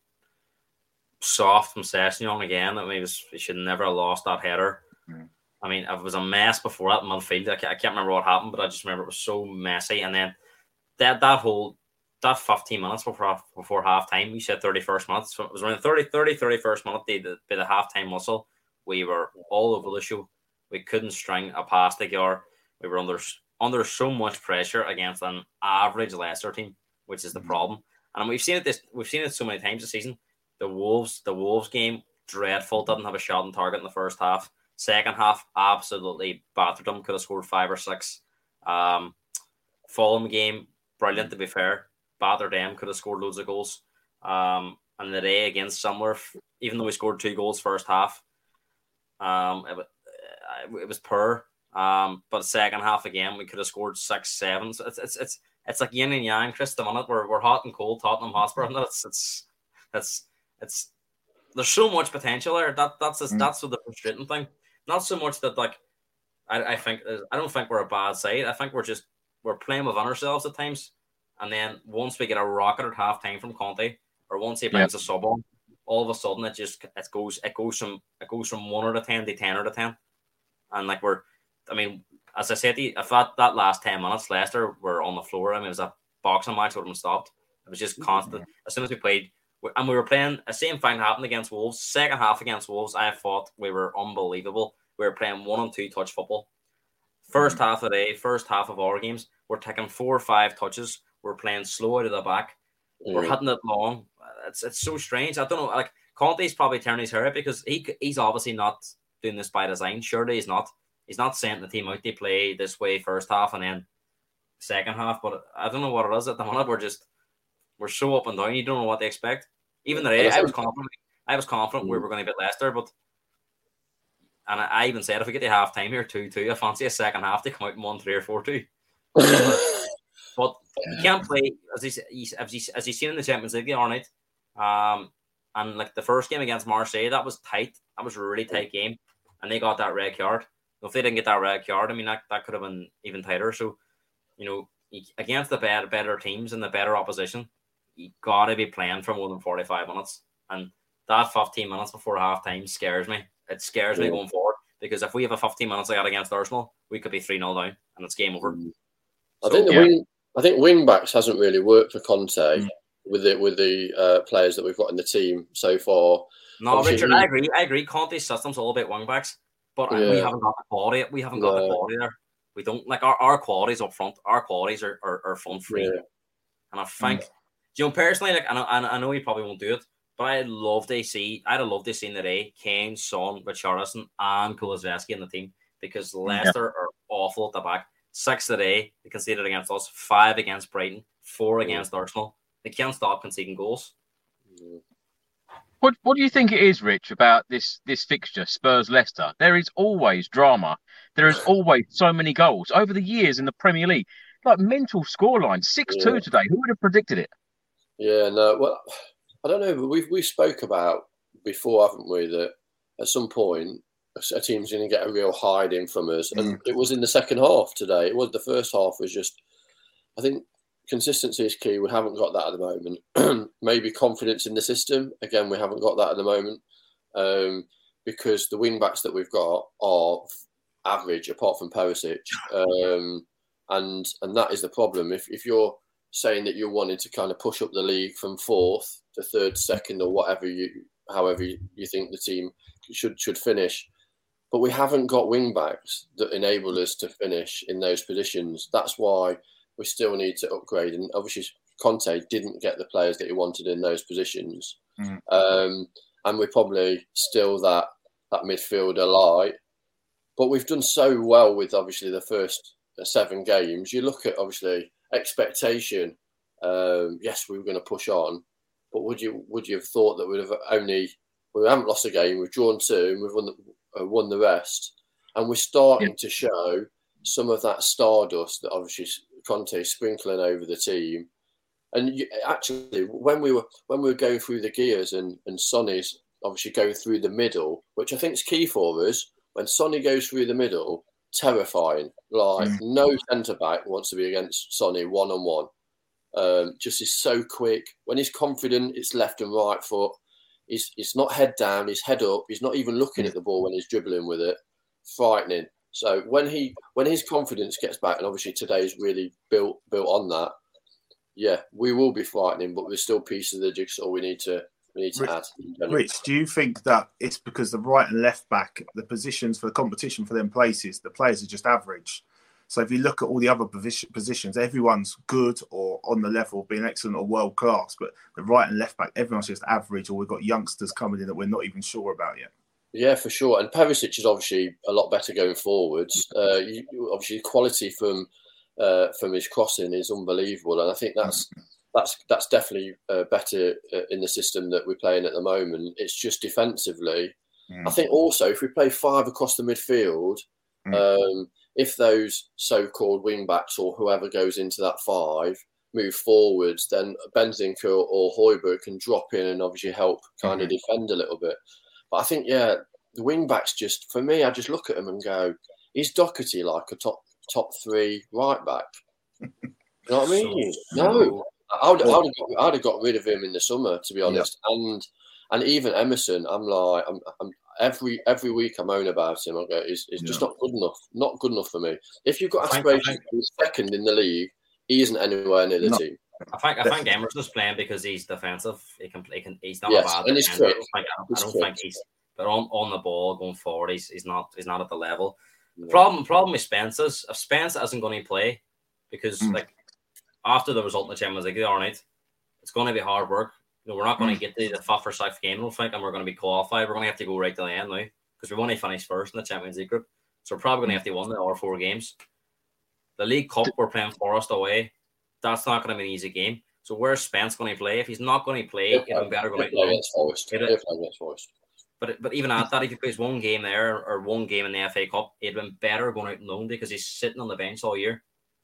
S5: soft from Sessegnon again. I mean, he, was, he should never have lost that header.
S4: Mm.
S5: I mean, it was a mess before that in midfield. I can't, I can't remember what happened, but I just remember it was so messy. And then that that whole that 15 minutes before before half time, we said 31st minutes. So it was around 30, 30 31st minute, the, the bit of half time whistle. We were all over the show. We couldn't string a pass together. We were under under so much pressure against an average Leicester team, which is the problem. And we've seen it this we've seen it so many times this season. The Wolves, the Wolves game, dreadful. Didn't have a shot on target in the first half. Second half, absolutely battered them. Could have scored five or six. Um, Fulham game, brilliant to be fair. Battered them. Could have scored loads of goals. Um, and the day against somewhere, even though we scored two goals first half, um, it, it was poor. Um, but second half again, we could have scored six, seven. So it's it's it's it's like yin and yang, Chris. The minute we're, we're hot and cold, Tottenham Hotspur, and it's it's it's it's there's so much potential there. That that's just, mm. that's the frustrating thing. Not so much that like I, I think I don't think we're a bad side. I think we're just we're playing within ourselves at times. And then once we get a rocket at half time from Conte, or once he brings a sub on, all of a sudden it just it goes it goes from it goes from one out of ten to ten out of ten. And like we're I mean, as I said, if that, that last 10 minutes, Leicester were on the floor. I mean, it was a boxing match would have been stopped. It was just constant. As soon as we played, and we were playing, the same thing happened against Wolves. Second half against Wolves, I thought we were unbelievable. We were playing one on two touch football. 1st mm-hmm. half of the day, first half of our games, we're taking four or five touches. We're playing slow out of the back. Mm-hmm. We're hitting it long. It's it's so strange. I don't know. Like Conte's probably turning his hair up because he he's obviously not doing this by design. Surely he's not he's not sending the team out. They play this way first half and then second half. But I don't know what it is at the moment. We're just we're so up and down. You don't know what they expect. Even the I was confident. I was confident mm-hmm. we were going to beat Leicester, but and I, I, even said if we get the half time here two two, I fancy a second half to come out in one three or four two. but you can't play as he's as he's as he's seen in the Champions League the other night. Um, and like the first game against Marseille, that was tight. That was a really tight game, and they got that red card if they didn't get that red card, I mean that, that could have been even tighter. So, you know, against the better better teams and the better opposition, you gotta be playing for more than forty five minutes. And that fifteen minutes before half time scares me. It scares yeah. me going forward because if we have a fifteen minutes like that against Arsenal, we could be three 0 down and it's game over. Mm.
S3: I think the yeah. wing, I think wing backs hasn't really worked for Conte mm. with the with the uh, players that we've got in the team so far.
S5: No, Obviously, Richard, I agree. I agree. Conte's system's all about wing backs. But yeah. we haven't got the quality. We haven't got the quality there. We don't like our, our qualities up front. Our qualities are, are, are front free. Yeah. And I think, mm. you know, personally, like, I know, I know he probably won't do it, but I'd love to see, I'd have loved to see today Kane, Son, Richarlison, and Kulusevski in the team because Leicester yeah. are awful at the back. Six today, they conceded against us, five against Brighton, four against Arsenal. They can't stop conceding goals.
S2: What What do you think it is, Rich, about this this fixture, Spurs Leicester? There is always drama. There is always so many goals over the years in the Premier League. Like mental scoreline, six two yeah. today. Who would have predicted it?
S3: Yeah, no. Well, I don't know. But we we spoke about before, haven't we? That at some point a team's going to get a real hiding from us, and mm. it was in the second half today. It was the first half was just. I think consistency is key. We haven't got that at the moment. Maybe confidence in the system. Again, we haven't got that at the moment um, because the wing backs that we've got are average, apart from Perisic, um, and and that is the problem. If if you're saying that you wanted to kind of push up the league from fourth to third, second, or whatever you, however you, you think the team should should finish. But we haven't got wing backs that enable us to finish in those positions. That's why we still need to upgrade. And obviously, Conte didn't get the players that he wanted in those positions.
S4: Mm.
S3: Um, and we're probably still that that midfielder light. But we've done so well with obviously the first seven games. You look at obviously expectation. Um, yes, we were going to push on, but would you would you have thought that we'd have only we haven't lost a game, we've drawn two, and we've won the, uh, won the rest, and we're starting yeah. to show some of that stardust that obviously Conte is sprinkling over the team. And you, actually, when we were when we were going through the gears and and Sonny's obviously going through the middle, which I think is key for us. When Sonny goes through the middle, terrifying. Like mm. no centre back wants to be against Sonny one on one. Um, just is so quick. When he's confident, it's left and right foot. He's, he's not head down, he's head up. He's not even looking at the ball when he's dribbling with it. Frightening. So when he when his confidence gets back, and obviously today's really built built on that. Yeah, we will be frightening, but there's still pieces of the jigsaw we need to
S4: Rich. Rich, do you think that it's because the right and left back, the positions for the competition for them places, the players are just average? So if you look at all the other positions, everyone's good or on the level, being excellent or world class. But the right and left back, everyone's just average, or we've got youngsters coming in that we're not even sure about yet.
S3: Yeah, for sure. And Perisic is obviously a lot better going forwards. Uh, you, obviously, quality from uh, from his crossing is unbelievable, and I think that's that's that's definitely uh, better uh, in the system that we're playing at the moment. It's just defensively. Mm. I think also if we play five across the midfield, mm. um, if those so-called wing backs or whoever goes into that five move forwards, then Bentancur or Højbjerg can drop in and obviously help kind mm-hmm. of defend a little bit. But I think yeah, the wing backs just for me, I just look at them and go, is Doherty like a top top three right back? you know what I mean? So, no. I would, I would, have got, I'd have got rid of him in the summer, to be honest. Yeah. And and even Emerson, I'm like, I'm, I'm every every week I moan about him. I go, he's, he's yeah. just not good enough. Not good enough for me. If you've got aspirations to be second in the league, he isn't anywhere near the no. team.
S5: I think I think Emerson's playing because he's defensive. He can, he can he's not yes, a bad and defender. I don't, think, I don't think he's but on, on the ball going forward, he's, he's not he's not at the level. The problem problem with Spence's if Spence isn't going to play because mm. like after the result in the Champions League, all right, it's going to be hard work. You know, we're not going to get to the fifth or sixth game, I don't think, and we're going to be qualified. We're going to have to go right to the end now because we want to finish first in the Champions League group. So we're probably going to have to win the other four games. The League Cup, we're playing Forest away. That's not going to be an easy game. So where's Spence going to play? If he's not going to play, yeah, even better going to
S3: play
S5: But but even at that, if he plays one game there or one game in the FA Cup, it'd been better going out loan because he's sitting on the bench all year.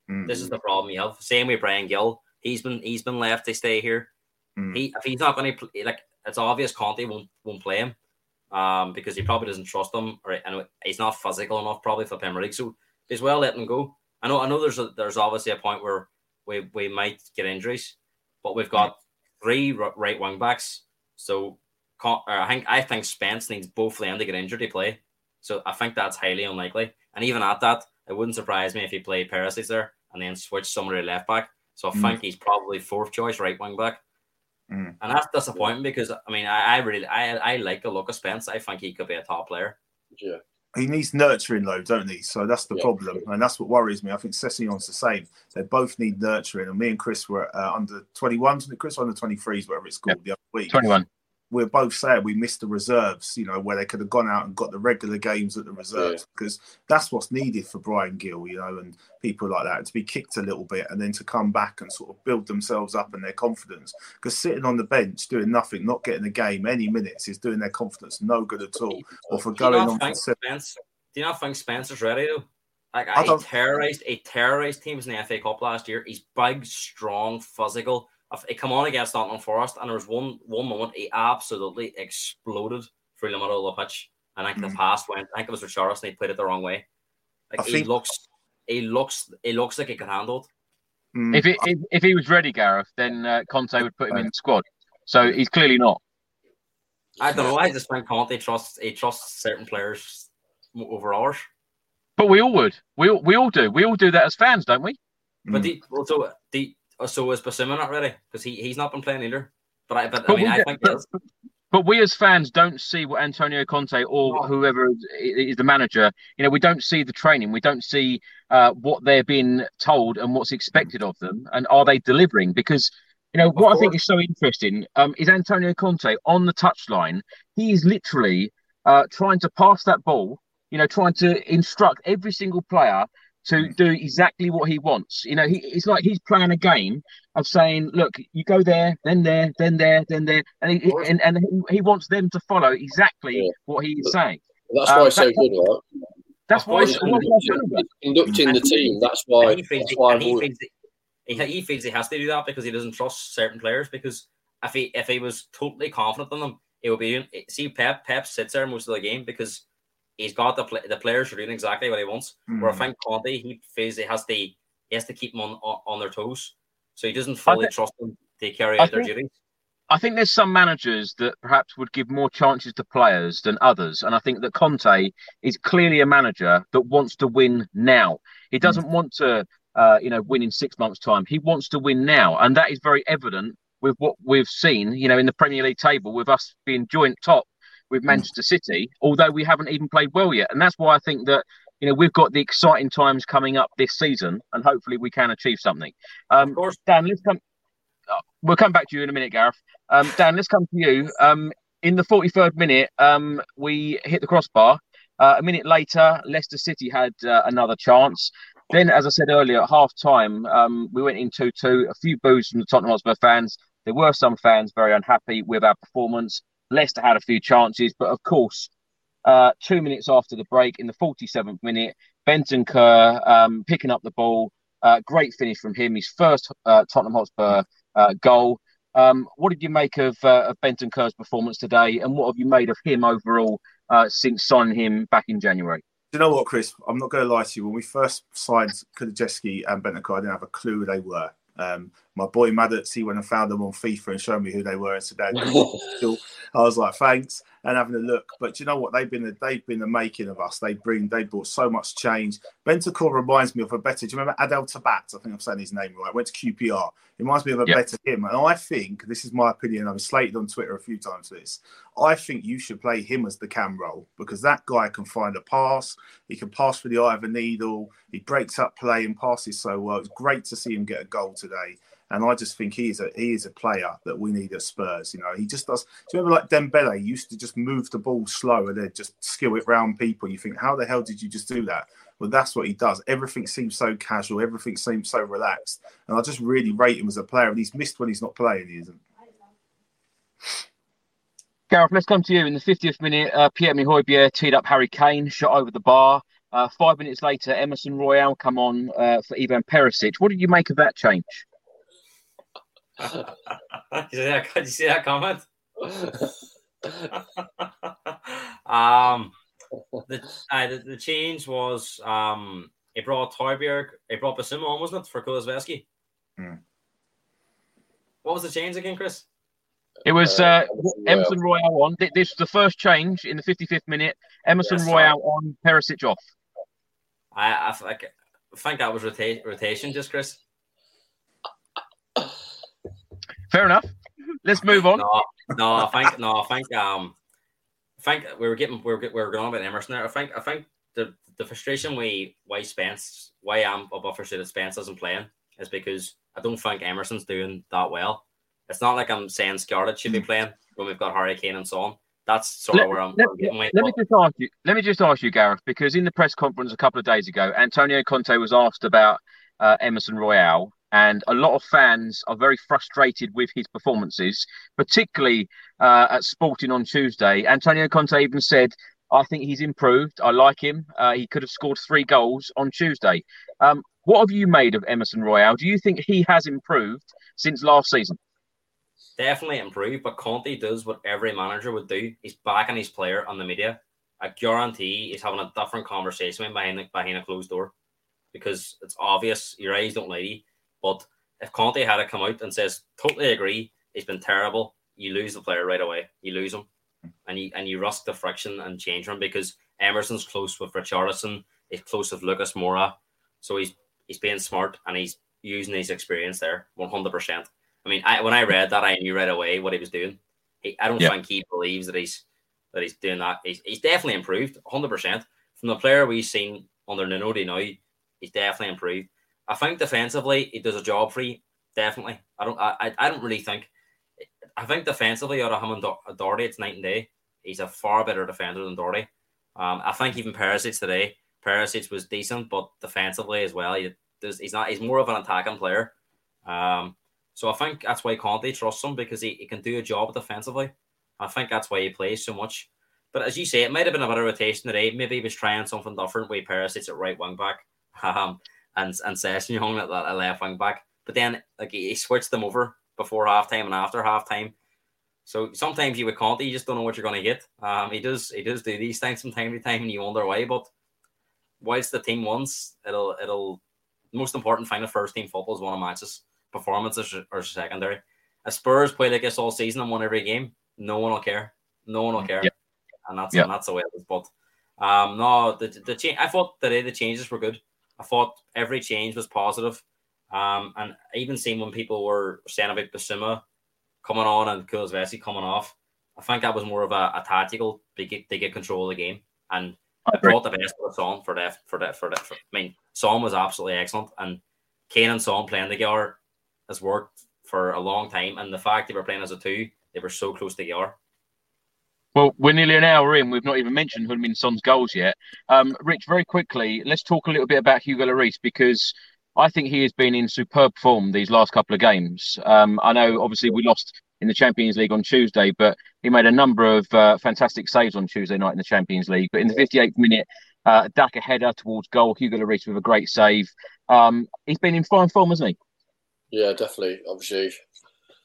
S5: Mm-hmm. This is the problem you have. Same with Bryan Gil. He's been he's been left to stay here. Mm-hmm. He if he's not going to play, like it's obvious Conte won't won't play him, um, because he probably doesn't trust him or and he's not physical enough probably for Premier League. So as well let him go. I know I know there's a, there's obviously a point where we we might get injuries, but we've got three right wing backs. So I think I think Spence needs both of them to get injured to play. So I think that's highly unlikely. And even at that, it wouldn't surprise me if he played Perisic there and then switch somebody left back. So I mm. think he's probably fourth choice right wing back. Mm. And that's disappointing because I mean I, I really I, I like the look of Spence. I think he could be a top player.
S3: Yeah.
S4: He needs nurturing though, don't he? So that's the yeah. problem, and that's what worries me. I think Sessegnon's the same. They both need nurturing, and me and Chris were uh, under 21s, Chris under 23s, whatever it's called, the other week.
S2: 21
S4: we're both saying we missed the reserves, you know, where they could have gone out and got the regular games at the reserves yeah. because that's what's needed for Bryan Gil, you know, and people like that to be kicked a little bit and then to come back and sort of build themselves up and their confidence. Because sitting on the bench doing nothing, not getting a game any minutes is doing their confidence no good at all. Or for going on for
S5: Spence, Do you not think Spencer's ready though? Like I, I terrorized, a terrorized teams in the FA Cup last year. He's big, strong, physical he come on against Nottingham Forest, and there was one one moment he absolutely exploded through the middle of the pitch. And I think mm. the pass went. I think it was Richarlison. He played it the wrong way. Like he think... looks, he looks, he looks like he can handle it.
S2: Mm. If, it, if if he was ready, Gareth, then uh, Conte would put him in the squad. So he's clearly not.
S5: I don't know. I just think Conte trusts he trusts certain players over ours.
S2: But we all would. We all, we all do. We all do that as fans, don't we?
S5: But mm. the, also the so is Bissouma not ready because he, he's not been playing either. But I but, but I mean I think but,
S2: but we as fans don't see what Antonio Conte or whoever is the manager. You know, we don't see the training. We don't see uh, what they're being told and what's expected of them, and are they delivering? Because you know of what course. I think is so interesting um, is Antonio Conte on the touchline. He is literally uh, trying to pass that ball. You know, trying to instruct every single player to do exactly what he wants. You know, he, it's like he's playing a game of saying, "Look, you go there, then there, then there, then there," and he, and, and he wants them to follow exactly yeah. what he is saying.
S3: That's why um, so good, right?
S2: That's why
S3: he's conducting the team. That's why. He feels, that's why
S5: he, feels he, he feels he has to do that because he doesn't trust certain players. Because if he if he was totally confident in them, it would be. See, Pep Pep sits there most of the game because he's got the play, the players are doing exactly what he wants. Mm. Where I hmm. think Conte, he feels he has to he has to keep them on on, on their toes, so he doesn't fully think, trust them to carry out their duties.
S2: I think there's some managers that perhaps would give more chances to players than others, and I think that Conte is clearly a manager that wants to win now. He hmm. doesn't mm. want to, uh, you know, win in six months' time. He wants to win now, and that is very evident with what we've seen, you know, in the Premier League table, with us being joint top with hmm. Manchester City, although we haven't even played well yet. And that's why I think that you know we've got the exciting times coming up this season, and hopefully we can achieve something. Um, of course, Dan, let's come. Uh, we'll come back to you in a minute, Gareth. Um, Dan, let's come to you. Um, in the 43rd minute, um, we hit the crossbar. Uh, a minute later, Leicester City had uh, another chance. Then, as I said earlier, at half time, um, we went in 2 2. A few boos from the Tottenham Hotspur fans. There were some fans very unhappy with our performance. Leicester had a few chances, but of course, uh, two minutes after the break, in the 47th minute, Bentancur um, picking up the ball. Uh, great finish from him, his first uh, Tottenham Hotspur uh, goal. Um, what did you make of, uh, of Bentancur's performance today, and what have you made of him overall uh, since signing him back in January?
S4: Do you know what, Chris? I'm not going to lie to you. When we first signed Kulusevski and Bentancur, I didn't have a clue who they were. Um, my boy Maddox, he went and found them on FIFA and showed me who they were and said, I was like, thanks, and having a look. But you know what? They've been the, they've been the making of us. They bring they brought so much change. Bentancur reminds me of a better. Do you remember Adel Taarabt? I think I'm saying his name right. Went to QPR. It reminds me of a yep. better him. And I think this is my opinion. I've been slated on Twitter a few times for this. I think you should play him as the cam role because that guy can find a pass. He can pass for the eye of a needle. He breaks up play and passes so well. It's great to see him get a goal today. And I just think he is a he is a player that we need at Spurs. You know, he just does. Do you remember like Dembele used to just move the ball slow and then just skill it round people? You think, how the hell did you just do that? Well, that's what he does. Everything seems so casual. Everything seems so relaxed. And I just really rate him as a player. And he's missed when he's not playing. He isn't.
S2: Gareth, let's come to you. In the 50th minute, uh, Pierre-Emile Højbjerg teed up Harry Kane, shot over the bar. Uh, five minutes later, Emerson Royal come on uh, for Ivan Perisic. What did you make of that change?
S5: Did, you that, did you see that comment? um, the, uh, the, the change was um, he brought Højbjerg, he brought Bissouma on, wasn't it, for Kulusevski? Hmm. What was the change again, Chris?
S2: It was uh, uh Emerson Royal on. This was the first change in the 55th minute. Emerson yes, Royal on, Perisic off.
S5: I, I, I think that was rota- rotation, just Chris.
S2: Fair enough. Let's move on.
S5: No, no, I think no, I think um, I think we were getting we were, we were going on about Emerson there. I think I think the the frustration why why Spence why I'm a above that Spence isn't playing is because I don't think Emerson's doing that well. It's not like I'm saying Scarlett should be hmm. playing when we've got Harry Kane and so on. That's sort let, of where I'm.
S2: Let, let, let me just ask you. Let me just ask you, Gareth, because in the press conference a couple of days ago, Antonio Conte was asked about uh, Emerson Royal and a lot of fans are very frustrated with his performances, particularly uh, at Sporting on Tuesday. Antonio Conte even said, I think he's improved. I like him. Uh, he could have scored three goals on Tuesday. Um, what have you made of Emerson Royal? Do you think he has improved since last season?
S5: Definitely improved, but Conte does what every manager would do. He's backing his player on the media. I guarantee he's having a different conversation behind, behind a closed door because it's obvious your eyes don't lie but if Conte had to come out and says, totally agree, he's been terrible, you lose the player right away. You lose him. And you and you risk the friction and change him because Emerson's close with Richarlison, he's close with Lucas Moura. So he's he's being smart and he's using his experience there, one hundred percent. I mean, I, when I read that, I knew right away what he was doing. He, I don't yeah. think he believes that he's that he's doing that. He's, he's definitely improved, hundred percent. From the player we've seen under Nunodi now, he's definitely improved. I think defensively, he does a job for you. Definitely. I don't. I, I don't really think. I think defensively, out of him and Doherty, it's night and day. He's a far better defender than Doherty. Um, I think even Perisic today, Perisic was decent, but defensively as well, he he's not. He's more of an attacking player. Um, so I think that's why Conte trusts him because he, he can do a job defensively. I think that's why he plays so much. But as you say, it might have been a better rotation today. Maybe he was trying something different with Perisic at right wing back, um, and and Sessegnon at, at left wing back. But then like he, he switched them over before halftime and after halftime. So sometimes you with Conte, you just don't know what you're going to get. Um, he does he does do these things from time to time, and you wonder why. But whilst the team wins, it'll it'll most important thing of first team football is one of matches performances are secondary. If Spurs play like this all season and won every game, no one will care. No one will care. Yep. And that's yep. and that's the way it is. But um, no, the the change. I thought today the changes were good. I thought every change was positive. Um, and I even seen when people were saying about Bissouma coming on and Kulusevski coming off, I think that was more of a, a tactical. They get they get control of the game, and I, brought the best was Son for that for that for that. For, I mean, Son was absolutely excellent, and Kane and Son playing together has worked for a long time, and the fact they were playing as a two, they were so close together.
S2: Well, we're nearly an hour in. We've not even mentioned Heung-min Son's goals yet. Um, Rich, very quickly, let's talk a little bit about Hugo Lloris because I think he has been in superb form these last couple of games. Um, I know, obviously, we lost in the Champions League on Tuesday, but he made a number of uh, fantastic saves on Tuesday night in the Champions League. But in the 58th minute, uh, Daka header towards goal, Hugo Lloris with a great save. Um, he's been in fine form, hasn't he?
S3: Yeah, definitely. Obviously,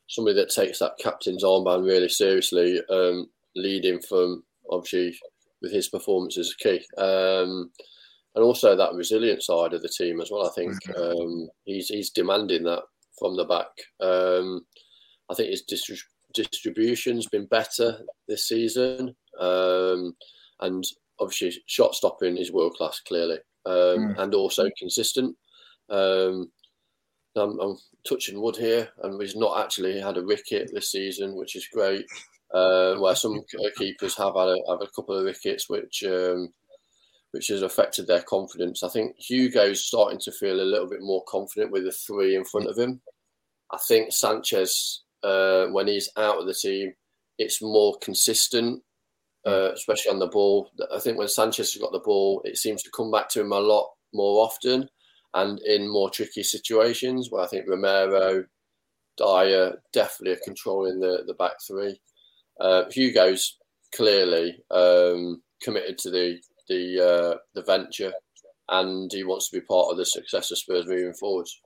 S3: somebody that takes that captain's armband really seriously, um, leading from obviously with his performance is key. Um, and also that resilient side of the team as well. I think um, he's he's demanding that from the back. Um, I think his distri- distribution's been better this season, um, and obviously shot stopping is world class clearly, um, mm. and also consistent. Um, I'm, I'm, touching wood here, and we've not actually had a wicket this season, which is great. Uh, where some keepers have had a, have a couple of wickets, which um, which has affected their confidence. I think Hugo's starting to feel a little bit more confident with the three in front of him. I think Sanchez, uh, when he's out of the team, it's more consistent, uh, especially on the ball. I think when Sanchez has got the ball, it seems to come back to him a lot more often and in more tricky situations where I think Romero, Dier definitely are controlling the, the back three. Uh, Hugo's clearly um, committed to the the uh, the venture, and he wants to be part of the success of Spurs moving forwards.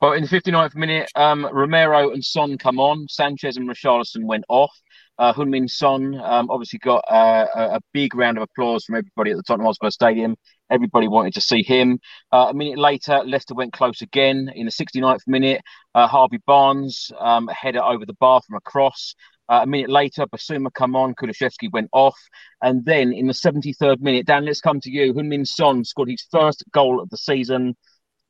S2: Well, in the 59th minute, um, Romero and Son come on. Sanchez and Richarlison went off. Uh, Heung-min Son um, obviously got uh, a, big round of applause from everybody at the Tottenham Hotspur Stadium. Everybody wanted to see him. Uh, a minute later, Leicester went close again. In the 69th minute, uh, Harvey Barnes um, header over the bar from a cross. Uh, a minute later, Bissouma come on, Kulusevski went off. And then in the 73rd minute, Dan, let's come to you. Heung-min Son scored his first goal of the season.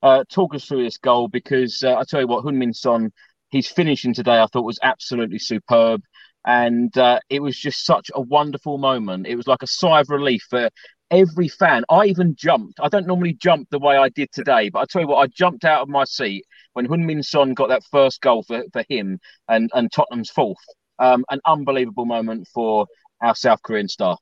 S2: Uh, talk us through this goal because I tell you what, Heung-min Son, his finishing today I thought was absolutely superb and uh, it was just such a wonderful moment. It was like a sigh of relief for every fan. I even jumped. I don't normally jump the way I did today, but I tell you what, I jumped out of my seat when Heung-min Son got that first goal for, for him and, and Tottenham's fourth. Um, an unbelievable moment for our South Korean star.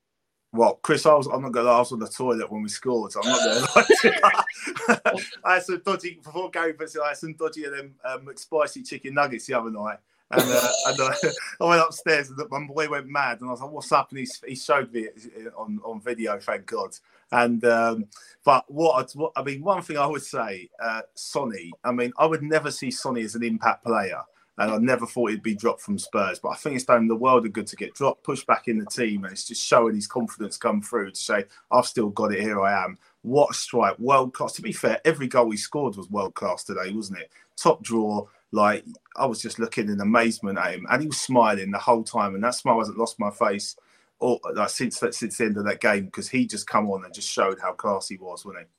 S4: Well, Chris, I was, I'm not going to ask on the toilet when we scored. So I'm not going to I had some dodgy, before Gary puts it, I had some dodgy of them um, spicy chicken nuggets the other night. And, uh, and uh, I went upstairs and my boy went mad. And I was like, what's up? And he, he showed me it on, on video, thank God. And, um, but what, what, I mean, one thing I would say, uh, Sonny, I mean, I would never see Sonny as an impact player. And I never thought he'd be dropped from Spurs. But I think it's done the world of good to get dropped, pushed back in the team. And it's just showing his confidence come through to say, I've still got it, here I am. What a strike, world class. To be fair, every goal he scored was world class today, wasn't it? Top draw, like I was just looking in amazement at him, and he was smiling the whole time, and that smile hasn't lost my face, or like since that since the end of that game because he just come on and just showed how class he was, wasn't he?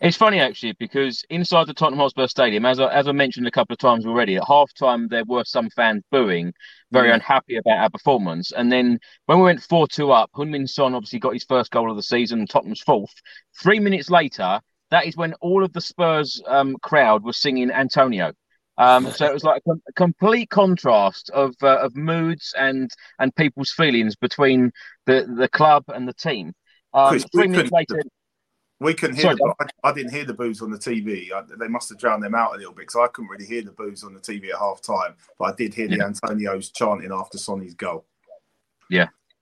S2: It's funny actually because inside the Tottenham Hotspur Stadium, as I, as I mentioned a couple of times already, at half time there were some fans booing, very
S4: Yeah.
S2: unhappy about our performance. And then when we went 4 2 up, Heung-min Son obviously got his first goal of the season, Tottenham's fourth. Three minutes later, that is when all of the Spurs um, crowd was singing Antonio. Um, so it was like a, com- a complete contrast of uh, of moods and and people's feelings between the, the club and the team. Um,
S4: Chris,
S2: three
S4: we
S2: minutes
S4: couldn't-
S2: later,
S4: We couldn't hear
S2: Sorry,
S4: the, I, I didn't hear the boos on the TV. I, they must have drowned them out a little bit because I couldn't really hear the boos on the TV at half time. But I did hear the Antonios chanting after Sonny's goal.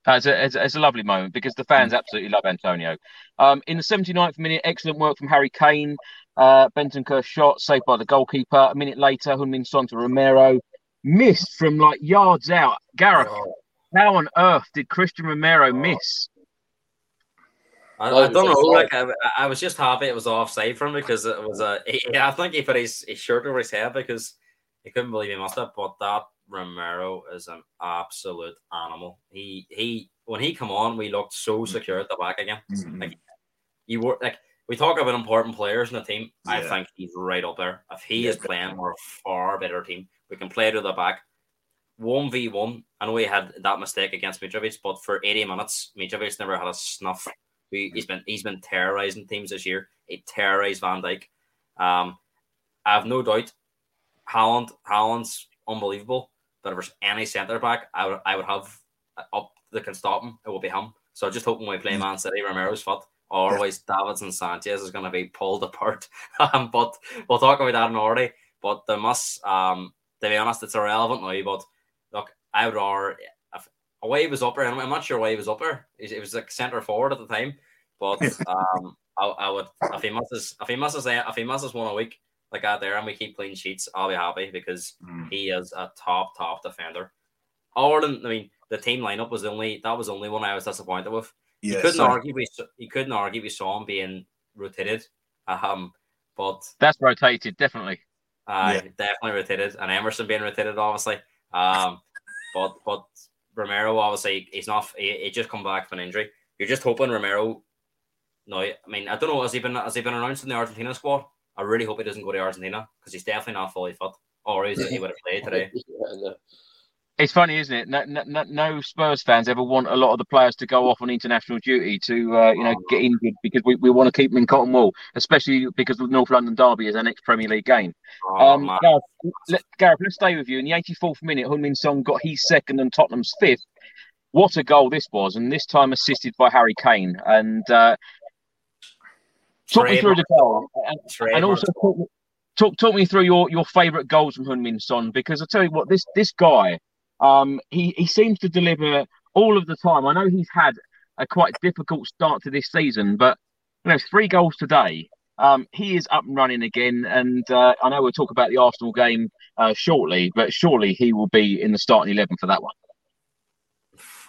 S2: Uh, it's, a, it's, a- it's a lovely moment because the fans absolutely love Antonio. Um, in the 79th minute, excellent work from Harry Kane. Uh, Bentancur shot saved by the goalkeeper. A minute later, Heung-min Son to Romero. Missed from like yards out. Gareth, how on earth did Cristian Romero miss?
S5: I,
S3: Oh,
S5: I don't
S3: was
S5: know. Like I, I was just happy it was offside from him because it was a. He, I think he put his, his shirt over his head because he couldn't believe he must have. But that Romero is an absolute animal. He he when he come on, we looked so secure at the back again.
S4: Mhm.
S5: Like you were like we talk about important players in the team. I think he's right up there. If he
S4: Yeah,
S5: is playing, we're a far better team. We can play to the back. One v one. I know he had that mistake against Mitrovic, but for eighty minutes, Mitrovic never had a snuff. We, he's been he's been terrorizing teams this year. He terrorized Van Dijk. Um, I have no doubt. Haaland, Haaland's unbelievable. But if there's any centre back, I would I would have up that can stop him. It will be him. So I just hope when we play Man City, Romero's fit. Otherwise, Davinson Sanchez is going to be pulled apart. um, but we'll talk about that in already. But there must, um, to be honest, it's irrelevant now. But look, I would rather if away was up there. I'm not sure why he was up there. It was like centre forward at the time. But um, I, I would if he misses if he misses if he misses one a week like that there, and we keep clean sheets, I'll be happy because
S4: Mm.
S5: he is a top top defender. Ireland, I mean, the team lineup was the only that was the only one I was disappointed with. You
S4: Yeah,
S5: couldn't
S4: so-
S5: argue we you couldn't argue we saw him being rotated. Um, but
S2: That's rotated, definitely.
S5: uh,
S4: Yeah.
S5: definitely rotated, and Emerson being rotated, obviously. Um, but but Romero, obviously, he's not. He, he just come back from an injury. You're just hoping Romero. No, I mean, I don't know. Has he been has he been announced in the Argentina squad? I really hope he doesn't go to Argentina because he's definitely not fully fit, or is he would have played today.
S3: Yeah, no.
S2: It's funny, isn't it? No, no, no- Spurs fans ever want a lot of the players to go off on international duty to, uh, you know, get injured because we, we want to keep them in cotton wool, especially because the North London Derby is our next Premier League game.
S5: Oh,
S2: Um. Gareth, let, Gareth, let's stay with you. In the 84th minute, Heung-min Son got his second and Tottenham's fifth. What a goal this was, and this time assisted by Harry Kane. And uh, talk me through the goal, and, and also talk, me- talk talk me through your, your favourite goals from Heung-min Son because I tell you what, this this guy, um, he he seems to deliver all of the time. I know he's had a quite difficult start to this season, but you know, three goals today. Um, he is up and running again, and uh, I know we'll talk about the Arsenal game uh, shortly, but surely he will be in the starting eleven for that one.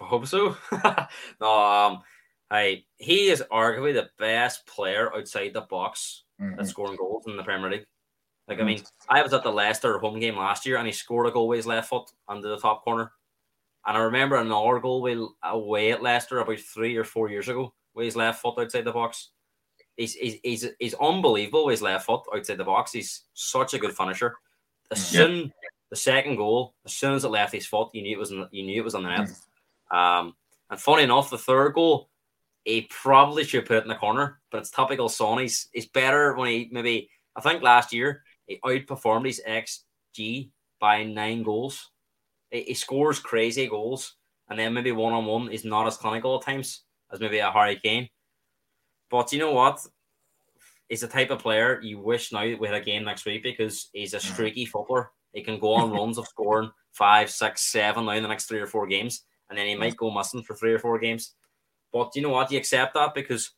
S5: I hope so. no, um, hey, he is arguably the best player outside the box at scoring goals in the Premier League. Like, I mean, I was at the Leicester home game last year, and he scored a goal with his left foot under the top corner. And I remember another goal with, away at Leicester about three or four years ago with his left foot outside the box. He's, he's, he's, he's unbelievable with his left foot outside the box. He's such a good finisher. As soon the second goal, as soon as it left his foot, you knew it was in, you knew it was on the net. Um, and funny enough, the third goal, he probably should put it in the corner, but it's topical. Son. He's, he's better when he maybe, I think last year, he outperformed his XG by nine goals. He, he scores crazy goals, and then maybe one on one is not as clinical at times as maybe a Harry Kane. But you know what? He's the type of player you wish now we had a game next week because he's a mm. streaky footballer. He can go on runs of scoring five, six, seven now in the next three or four games, and then he might go missing for three or four games. But you know what? You accept that because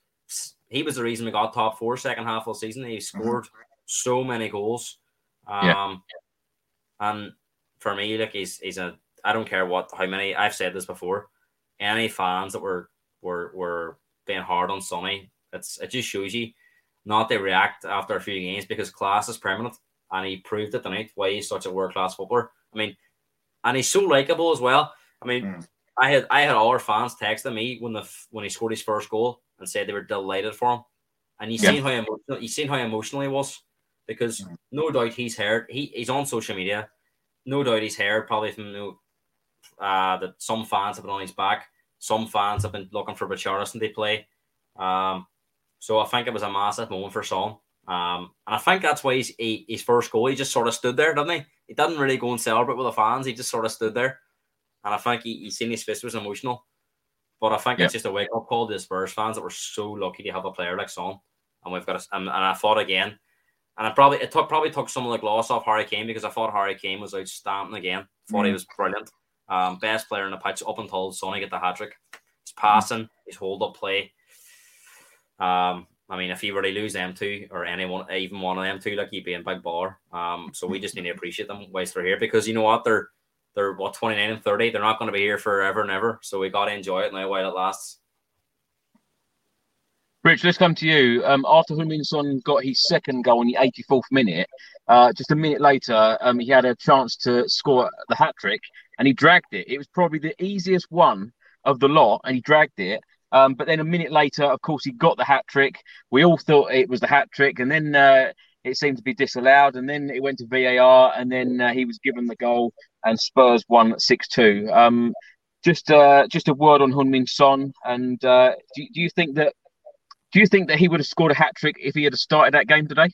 S5: he was the reason we got top four second half of the season. He scored so many goals. Um,
S2: Yeah.
S5: and for me, like he's he's a I don't care what how many I've said this before. Any fans that were were were being hard on Sonny, it's it just shows you not to react after a few games because class is permanent, and he proved it tonight why he's such a world class footballer. I mean, and he's so likable as well. I mean,
S4: Mm.
S5: I had I had all our fans texting me when the when he scored his first goal and said they were delighted for him. and you yeah. seen how emotional you seen how emotional he was because mm. no doubt he's heard he, he's on social media. No doubt he's heard probably from you know, uh, that some fans have been on his back. Some fans have been looking for Richarlison to play. Um, so I think it was a massive moment for Son. Um, and I think that's why he's, he, his first goal, he just sort of stood there, didn't he? He didn't really go and celebrate with the fans. He just sort of stood there. And I think he, he seen his fist was emotional. But I think yeah. it's just a wake up call to the Spurs fans that were so lucky to have a player like Son. And we've got, a, and, and I thought again, and I probably it took probably took some of the gloss off Harry Kane because I thought Harry Kane was outstanding again. Thought mm. he was brilliant. Um, best player in the pitch up until Sonny get the hat trick. His passing, his hold up play. Um, I mean, if he were to lose them two or anyone, even one of them two, like he'd be in big bar. Um, so we just need to appreciate them whilst they're here because you know what, they're they're what 29 and 30. They're not going to be here forever and ever. So we got to enjoy it now while it lasts.
S2: Rich, let's come to you. Um, after Heung-min Son got his second goal in the 84th minute, uh, just a minute later, um, he had a chance to score the hat trick and he dragged it. It was probably the easiest one of the lot, and he dragged it. Um, but then a minute later, of course, he got the hat trick. We all thought it was the hat trick, and then uh, it seemed to be disallowed. And then it went to VAR, and then uh, he was given the goal, and Spurs won six two. Um, just uh, just a word on Heung-min Son, and uh, do, do, you think that do you think that he would have scored a hat trick if he had started that game today?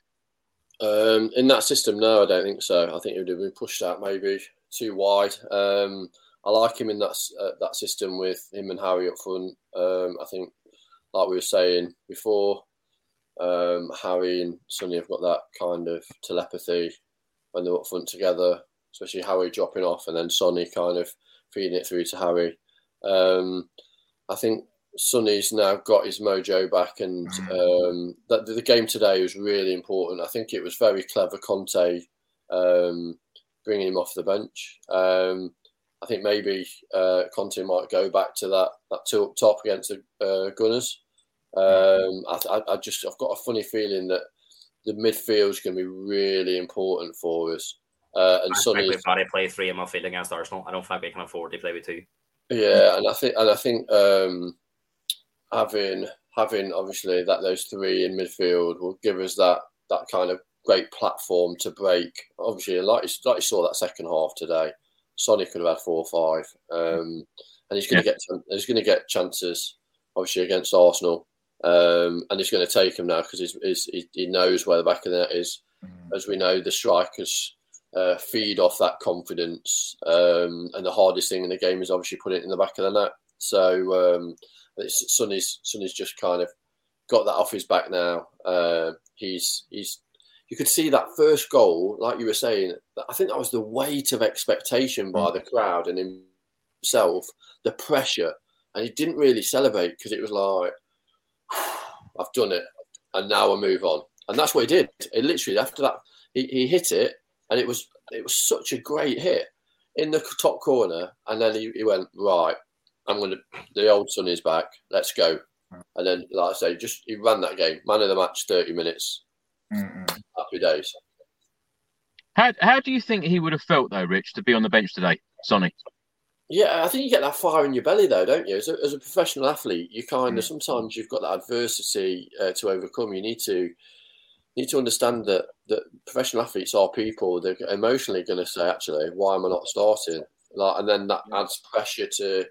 S3: Um, in that system, no, I don't think so. I think he would have been pushed out maybe too wide. Um, I like him in that uh, that system with him and Harry up front. Um, I think, like we were saying before, um, Harry and Sonny have got that kind of telepathy when they're up front together, especially Harry dropping off and then Sonny kind of feeding it through to Harry. Um, I think Sonny's now got his mojo back, and mm. um, that the game today was really important. I think it was very clever Conte um, bringing him off the bench. Um, I think maybe uh, Conte might go back to that that two up top against the uh, Gunners. Um, I, I, just I've got a funny feeling that the midfield is going to be really important for us. Uh, and
S5: I Sonny, got to play three in midfield against Arsenal. I don't think we can afford to play with two.
S3: Yeah, and I think and I think um, having having obviously that those three in midfield will give us that that kind of great platform to break. Obviously, like you, like you saw that second half today, Sonny could have had four or five, um, and he's going to yeah. get he's going to get chances. Obviously against Arsenal, um, and he's going to take them now because he's, he's, he knows where the back of the net is. Mm. As we know, the strikers uh, feed off that confidence, um, and the hardest thing in the game is obviously putting it in the back of the net. So um, Sonny's Sonny's just kind of got that off his back now. Uh, he's he's you could see that first goal, like you were saying, I think that was the weight of expectation by mm. the crowd and himself, the pressure. And he didn't really celebrate because it was like, I've done it. And now I move on. And that's what he did. It literally, after that, he, he hit it and it was it was such a great hit in the top corner. And then he, he went, right, I'm going to, the old son is back. Let's go. And then, like I say, just he ran that game, man of the match, 30 minutes. Mm-mm. Happy days.
S2: How how do you think he would have felt though, Rich, to be on the bench today, Sonny?
S3: Yeah, I think you get that fire in your belly though, don't you? As a, as a professional athlete, you kind of mm. sometimes you've got that adversity uh, to overcome. You need to need to understand that that professional athletes are people. They're emotionally going to say, actually, why am I not starting? Like, and then that adds pressure to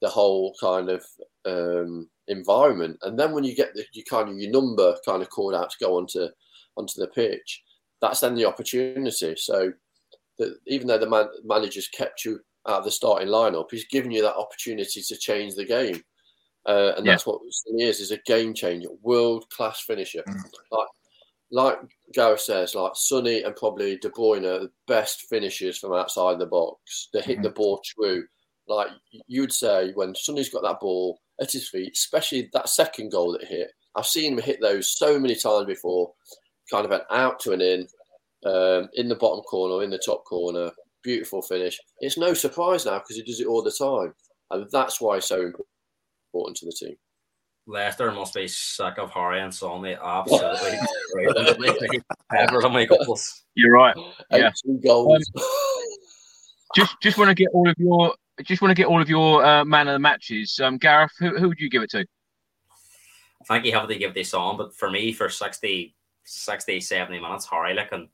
S3: the whole kind of um, environment. And then when you get the you kind of your number kind of called out to go onto onto the pitch, that's then the opportunity. So that even though the man, manager's kept you out of the starting lineup, he's given you that opportunity to change the game. Uh, and yeah. that's what he is, is a game changer, world class finisher. Mm. Like like Gareth says, like Sonny and probably De Bruyne are the best finishers from outside the box. They hit mm. the ball true. Like you'd say, when Sonny's got that ball at his feet, especially that second goal that he hit, I've seen him hit those so many times before kind of an out to an in, um, in the bottom corner, in the top corner. Beautiful finish. It's no surprise now because he does it all the time. And that's why he's so important to the team.
S5: Leicester must be sick of Harry and Sonny. Absolutely. goals.
S2: You're right. Yeah. goals. Um, just just want to get all of your just want to get all of your uh, man of the matches. Um, Gareth, who, who would you give it to?
S5: I think you have to give this on, but for me, for 60, 60, 70 minutes, Harry, like, and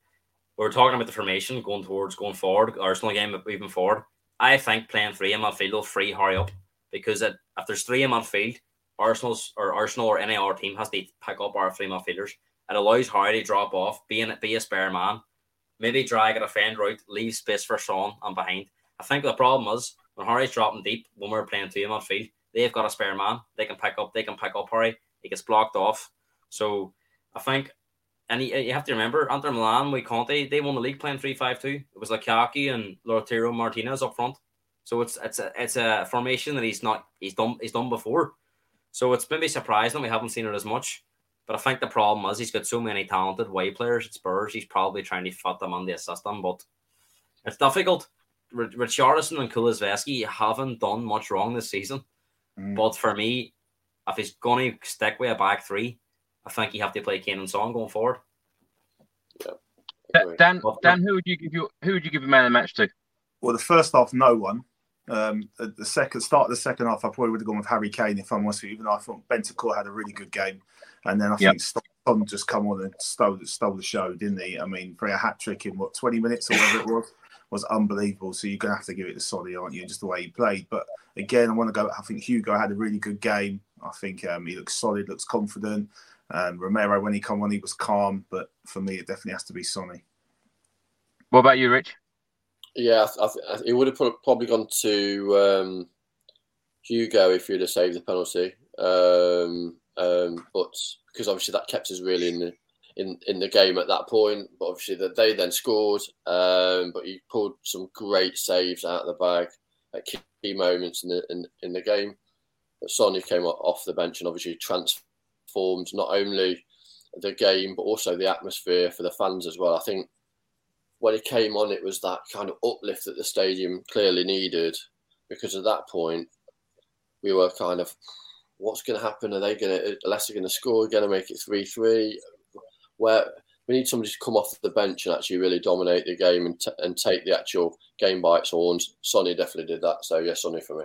S5: we were talking about the formation going towards going forward, Arsenal game moving forward. I think playing three in midfield will free Harry up because it, if there's three in midfield, Arsenal's or Arsenal or any other team has to pick up our three midfielders. It allows Harry to drop off, be in, be a spare man, maybe drag a defender out, leave space for Sean and behind. I think the problem is when Harry's dropping deep when we're playing two in midfield, they've got a spare man. They can pick up. They can pick up Harry. He gets blocked off. So I think, and you have to remember, Inter Milan with Conte, they won the league playing three five two. It was like Kaki and Lautaro Martinez up front. So it's it's a it's a formation that he's not he's done he's done before. So it's maybe surprising that we haven't seen it as much. But I think the problem is he's got so many talented way players at Spurs. He's probably trying to fit them on the system, but it's difficult. Richarlison and Kulusevski haven't done much wrong this season. Mm. But for me, if he's going to stick with a back three, I think you have to play Kane and Son going forward.
S2: Yeah. Dan, Dan, who would you give you who would you give a man of the match to?
S4: Well, the first half, no one. Um, the second start of the second half, I probably would have gone with Harry Kane if I'm honest with you, even though I thought Bentancur had a really good game. And then I yep. think Son just come on and stole, stole the show, didn't he? I mean, for a hat trick in what, 20 minutes or whatever it was, was unbelievable. So you're going to have to give it to Sonny, aren't you? Just the way he played. But again, I want to go, I think Hugo had a really good game. I think um, he looks solid, looks confident. Um, Romero, when he come on, he was calm. But for me, it definitely has to be Sonny.
S2: What about you, Rich?
S3: Yeah, I th- it would have probably gone to um, Hugo if he'd have saved the penalty. Um, um, but because obviously that kept us really in the in, in the game at that point. But obviously that they then scored. Um, but he pulled some great saves out of the bag at key moments in the in, in the game. But Sonny came off the bench and obviously transformed not only the game but also the atmosphere for the fans as well. I think when he came on, it was that kind of uplift that the stadium clearly needed because at that point we were kind of, what's going to happen? Are they going to, Leicester going to score? Going to make it three three? Where we need somebody to come off the bench and actually really dominate the game and, t- and take the actual game by its horns. Sonny definitely did that. So yes, Sonny for me.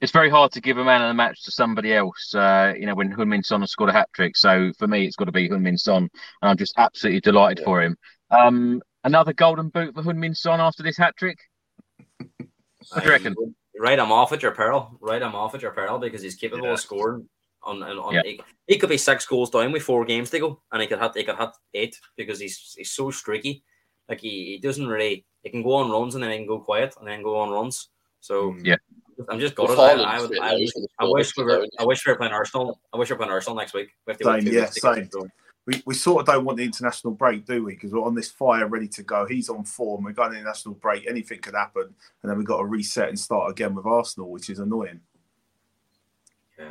S2: It's very hard to give a man of the match to somebody else. Uh, you know, when Heung-min Son has scored a hat trick. So for me, it's got to be Heung-min Son, and I'm just absolutely delighted yeah. for him. Um, another golden boot for Heung-min Son after this hat trick. What do you reckon?
S5: Right, I'm off at your peril. Right, I'm off at your peril because he's capable yeah. of scoring. On, on, on yeah. he, he, could be six goals down with four games to go, and he could have he could have eight because he's he's so streaky. Like he, he doesn't really he can go on runs and then he can go quiet and then go on runs. So
S2: mm. yeah,
S5: I'm just gutted. I, I, would, I, I, wish we were I wish we were playing Arsenal. I wish we were playing Arsenal next week. We
S4: same, yeah, same we, we sort of don't want the international break, do we? Because we're on this fire ready to go. He's on form. We're going to the international break. Anything could happen. And then we've got to reset and start again with Arsenal, which is annoying.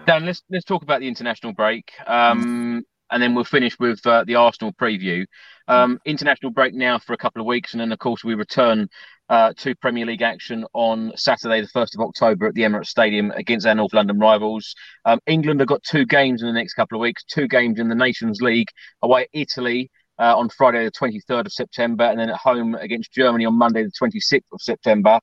S2: Dan, let's let's talk about the international break. Um, and then we'll finish with uh, the Arsenal preview. Um, international break now for a couple of weeks, and then of course we return uh, to Premier League action on Saturday, the 1st of October at the Emirates Stadium against our North London rivals. Um, England have got two games in the next couple of weeks, two games in the Nations League away Italy uh, on Friday, the 23rd of September, and then at home against Germany on Monday, the 26th of September.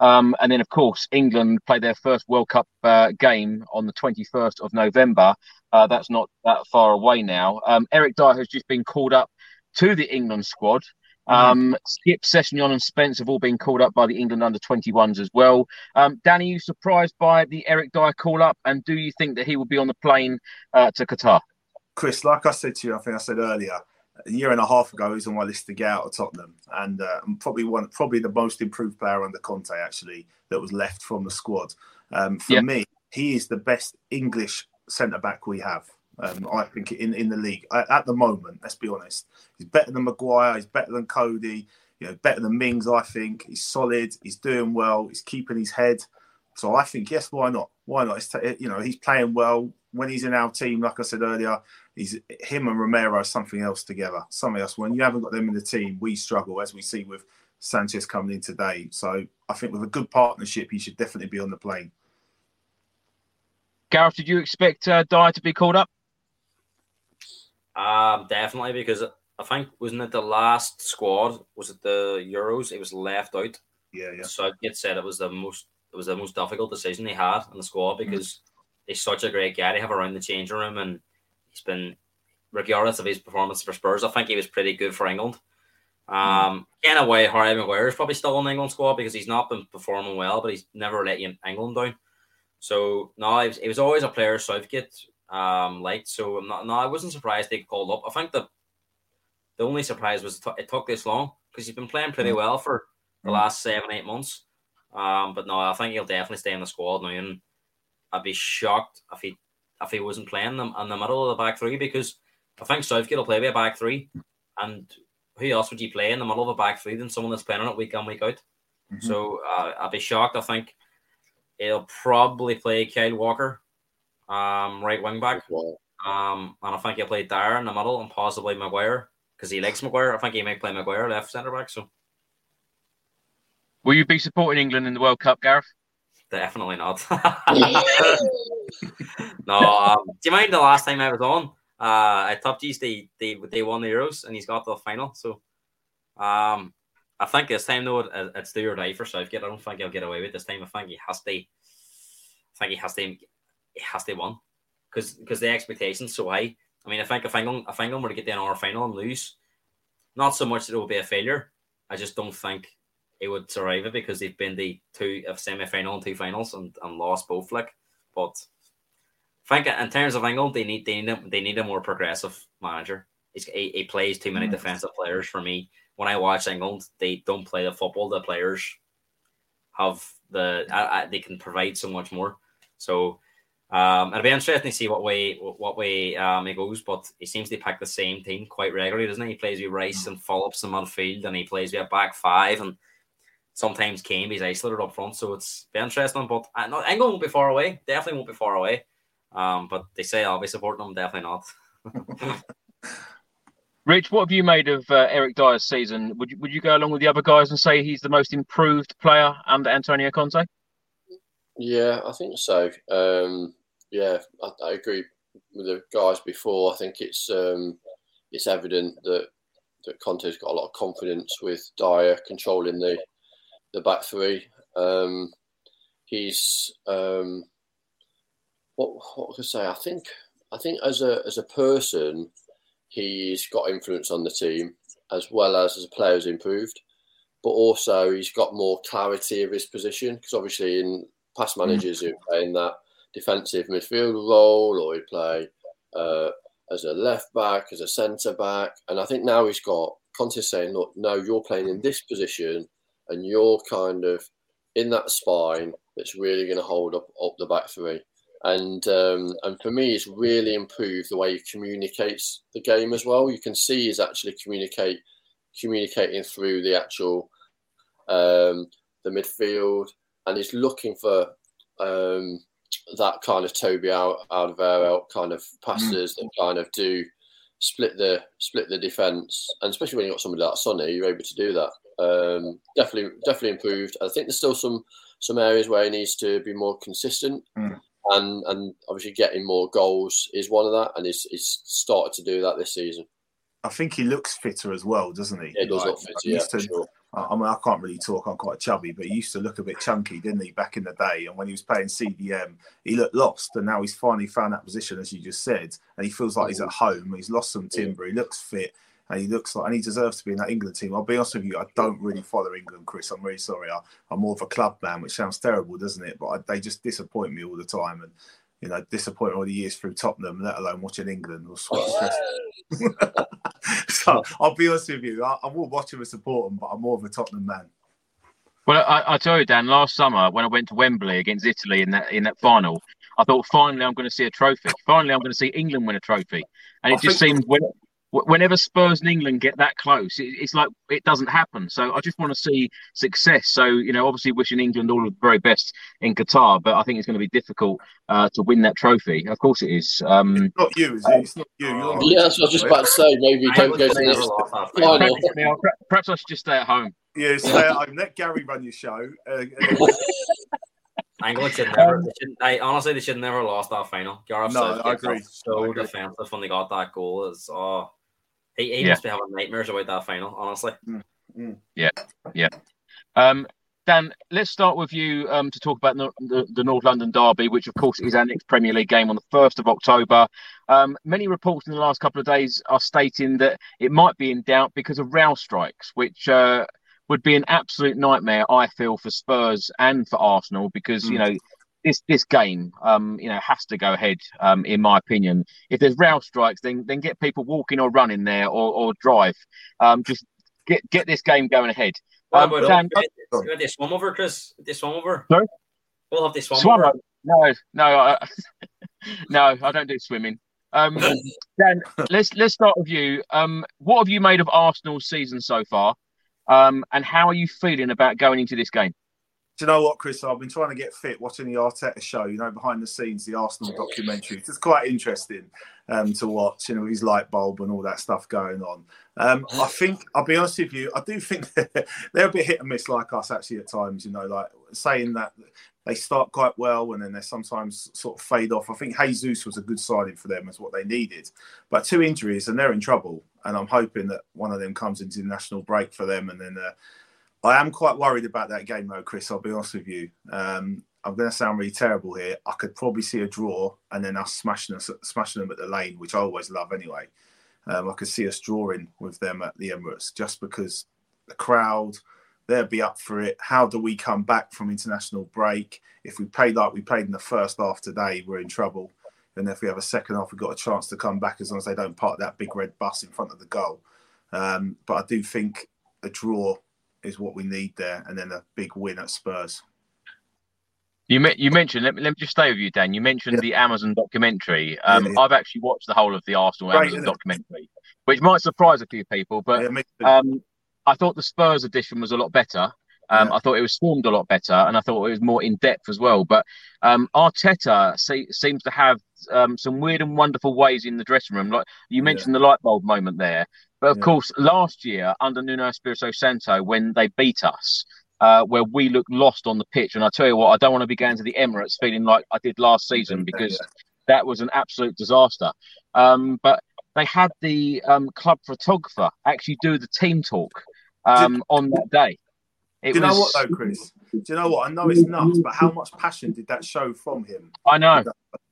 S2: Um, and then, of course, England play their first World Cup uh, game on the 21st of November. Uh, that's not that far away now. Um, Eric Dier has just been called up to the England squad. Um, Skipp, Sessegnon, and Spence have all been called up by the England under 21s as well. Um, Danny, you surprised by the Eric Dier call up, and do you think that he will be on the plane uh, to Qatar?
S4: Chris, like I said to you, I think I said earlier, a year and a half ago, he was on my list to get out of Tottenham, and uh, probably one, probably the most improved player under Conte actually that was left from the squad. Um, for yeah. me, he is the best English centre back we have. Um, I think in, in the league at, at, the moment, let's be honest, he's better than Maguire. He's better than Coady. You know, better than Mings. I think he's solid. He's doing well. He's keeping his head. So I think yes, why not? Why not? T- you know, he's playing well when he's in our team. Like I said earlier, he's him and Romero something else together. Something else. When you haven't got them in the team, we struggle, as we see with Sanchez coming in today. So I think with a good partnership, he should definitely be on the plane.
S2: Gareth, did you expect uh, Dier to be called up?
S5: Um, definitely because I think wasn't it the last squad? Was it the Euros? It was left out.
S4: Yeah, yeah.
S5: So it said it was the most it was the most difficult decision he had in the squad mm. because. He's such a great guy to have around the changing room, and he's been, regardless of his performance for Spurs, I think he was pretty good for England. Um, in a way, Harry Maguire is probably still in the England squad because he's not been performing well, but he's never let England down. So no, he was, he was always a player Southgate um liked. So I'm not, no, I wasn't surprised they called up. I think the the only surprise was it took this long because he's been playing pretty well for the last seven eight months. Um, but no, I think he'll definitely stay in the squad now, and I'd be shocked if he if he wasn't playing them in the middle of the back three because I think Southgate will play with a back three, and who else would you play in the middle of a back three than someone that's playing on it week in week out? Mm-hmm. So uh, I'd be shocked. I think he'll probably play Kyle Walker, um, right wing back, um, and I think he'll play Dier in the middle and possibly Maguire because he likes Maguire. I think he might play Maguire left centre back. So,
S2: will you be supporting England in the World Cup, Gareth?
S5: Definitely not. no. Um, do you mind the last time I was on? Uh, at Top G's, they they they won the Euros and he's got the final. So, um, I think this time though it, it's do or die for Southgate. I don't think he'll get away with this time. I think he has to. I think he has to. He has to win because because the expectations so high. I mean, I think if England if England were to get the our final and lose, not so much that it will be a failure. I just don't think it would survive it because they've been the two of semi final and two finals and, and lost both. Like, but I think in terms of England, they need they need a, they need a more progressive manager. He's, he, he plays too many mm. defensive players for me. When I watch England, they don't play the football. The players have the I, I, they can provide so much more. So um, it'll be interesting to see what way what way um, he goes. But he seems to pick the same team quite regularly, doesn't he? He plays with Rice and Phillips in midfield, and he plays with a back five, and sometimes Kane is isolated up front. So it's be interesting. But uh, no, England won't be far away. Definitely won't be far away. Um, but they say I'll be supporting them. Definitely not.
S2: Rich, what have you made of uh, Eric Dier's season? Would you, would you go along with the other guys and say he's the most improved player under Antonio Conte?
S3: Yeah, I think so. Um, yeah, I, I, agree with the guys before. I think it's um, it's evident that that Conte's got a lot of confidence with Dyer controlling the the back three. Um, he's um, what what can I say? I think I think as a as a person, he's got influence on the team as well as as a player has improved, but also he's got more clarity of his position because obviously in past mm. managers who play in that defensive midfield role or he play uh, as a left back, as a centre back, and I think now he's got Conte saying, look, no, you're playing in this position and you're kind of in that spine that's really going to hold up up the back three and um, and for me, it's really improved the way he communicates the game as well. You can see he's actually communicate communicating through the actual um, the midfield, and he's looking for um, that kind of Toby out out of air kind of passes mm. that kind of do split the split the defense, and especially when you got somebody like Sonny, you're able to do that. Um, definitely, definitely improved. I think there's still some some areas where he needs to be more consistent. Mm and and obviously getting more goals is one of that, and he's, he's started to do that this season.
S4: I think he looks fitter as well, doesn't he?
S3: Yeah, he does like, look fitter. Yeah, to, sure.
S4: I mean, I can't really talk. I'm quite chubby, but he used to look a bit chunky, didn't he, back in the day? And when he was playing CDM, he looked lost, and now he's finally found that position, as you just said, and he feels like he's at home. He's lost some timber. He looks fit and he looks like and he deserves to be in that England team. I'll be honest with you, I don't really follow England, Chris. I'm really sorry. I, am more of a club man, which sounds terrible, doesn't it? But I, they just disappoint me all the time, and you know, disappoint all the years through Tottenham, let alone watching England. or so I'll be honest with you, I, I will watch him and support him, but I'm more of a Tottenham man.
S2: Well, I, I tell you, Dan, last summer when I went to Wembley against Italy in that in that final, I thought finally I'm going to see a trophy. Finally, I'm going to see England win a trophy, and it I just seemed when whenever Spurs and England get that close, it, it's like it doesn't happen. So I just want to see success. So you know, obviously wishing England all of the very best in Qatar, but I think it's going to be difficult uh, to win that trophy. Of course, it is. Um,
S4: it's not you, is it? It's not you.
S3: You're yeah, that's what I was just about to say. Maybe don't go to the
S2: final. Perhaps I should just stay at home.
S4: Yeah, stay at home. Let Gary run your show. Uh,
S5: England should never. They should, I honestly, they should never lost that final.
S4: Gareth no, I agree.
S5: So
S4: I agree.
S5: defensive when they got that goal. Is oh, he, he yeah. must be having nightmares about that final, honestly.
S2: Mm, mm. Yeah, yeah. Um, Dan, let's start with you um, to talk about the, the, the, North London Derby, which of course is our next Premier League game on the 1st of October. Um, many reports in the last couple of days are stating that it might be in doubt because of rail strikes, which uh, would be an absolute nightmare, I feel, for Spurs and for Arsenal because, mm. you know, this this game, um, you know, has to go ahead. Um, in my opinion, if there's rail strikes, then then get people walking or running there or, or drive. Um, just get get this game going ahead.
S5: Um, Dan, you want this swim over, Chris? This swim over?
S2: Sorry?
S5: We'll have this swim over.
S2: No, no, I, no, I don't do swimming. Um, Dan, let's let's start with you. Um, what have you made of Arsenal's season so far? Um, and how are you feeling about going into this game?
S4: Do you know what, Chris? I've been trying to get fit watching the Arteta show, you know, behind the scenes, the Arsenal documentary. It's quite interesting um, to watch, you know, his light bulb and all that stuff going on. Um, I think, I'll be honest with you, I do think they're, they're a bit hit and miss like us actually at times, you know, like saying that they start quite well and then they sometimes sort of fade off. I think Jesus was a good signing for them as what they needed. But two injuries and they're in trouble. And I'm hoping that one of them comes into the national break for them and then uh, I am quite worried about that game, though, Chris. I'll be honest with you. Um, I'm going to sound really terrible here. I could probably see a draw and then us smashing us, smashing them at the lane, which I always love anyway. Um, I could see us drawing with them at the Emirates just because the crowd, they'll be up for it. How do we come back from international break? If we play like we played in the first half today, we're in trouble. And if we have a second half, we've got a chance to come back as long as they don't park that big red bus in front of the goal. Um, but I do think a draw is what we need there, and then a big win at Spurs.
S2: You you mentioned let me, let me just stay with you, Dan. You mentioned yeah. the Amazon documentary. Um, yeah, yeah. I've actually watched the whole of the Arsenal Great, Amazon documentary, which might surprise a few people, but um, I thought the Spurs edition was a lot better. Um, I thought it was filmed a lot better, and I thought it was more in depth as well. But um, Arteta see, seems to have um, some weird and wonderful ways in the dressing room. Like you mentioned the light bulb moment there. But of yeah. course, last year under Nuno Espirito Santo, when they beat us, uh, where we looked lost on the pitch, and I tell you what, I don't want to be going to the Emirates feeling like I did last season because yeah. that was an absolute disaster. Um, but they had the um, club photographer actually do the team talk um, on that day.
S4: It Do you was... know what though, Chris? Do you know what? I know it's nuts, but how much passion did that show from him?
S2: I know.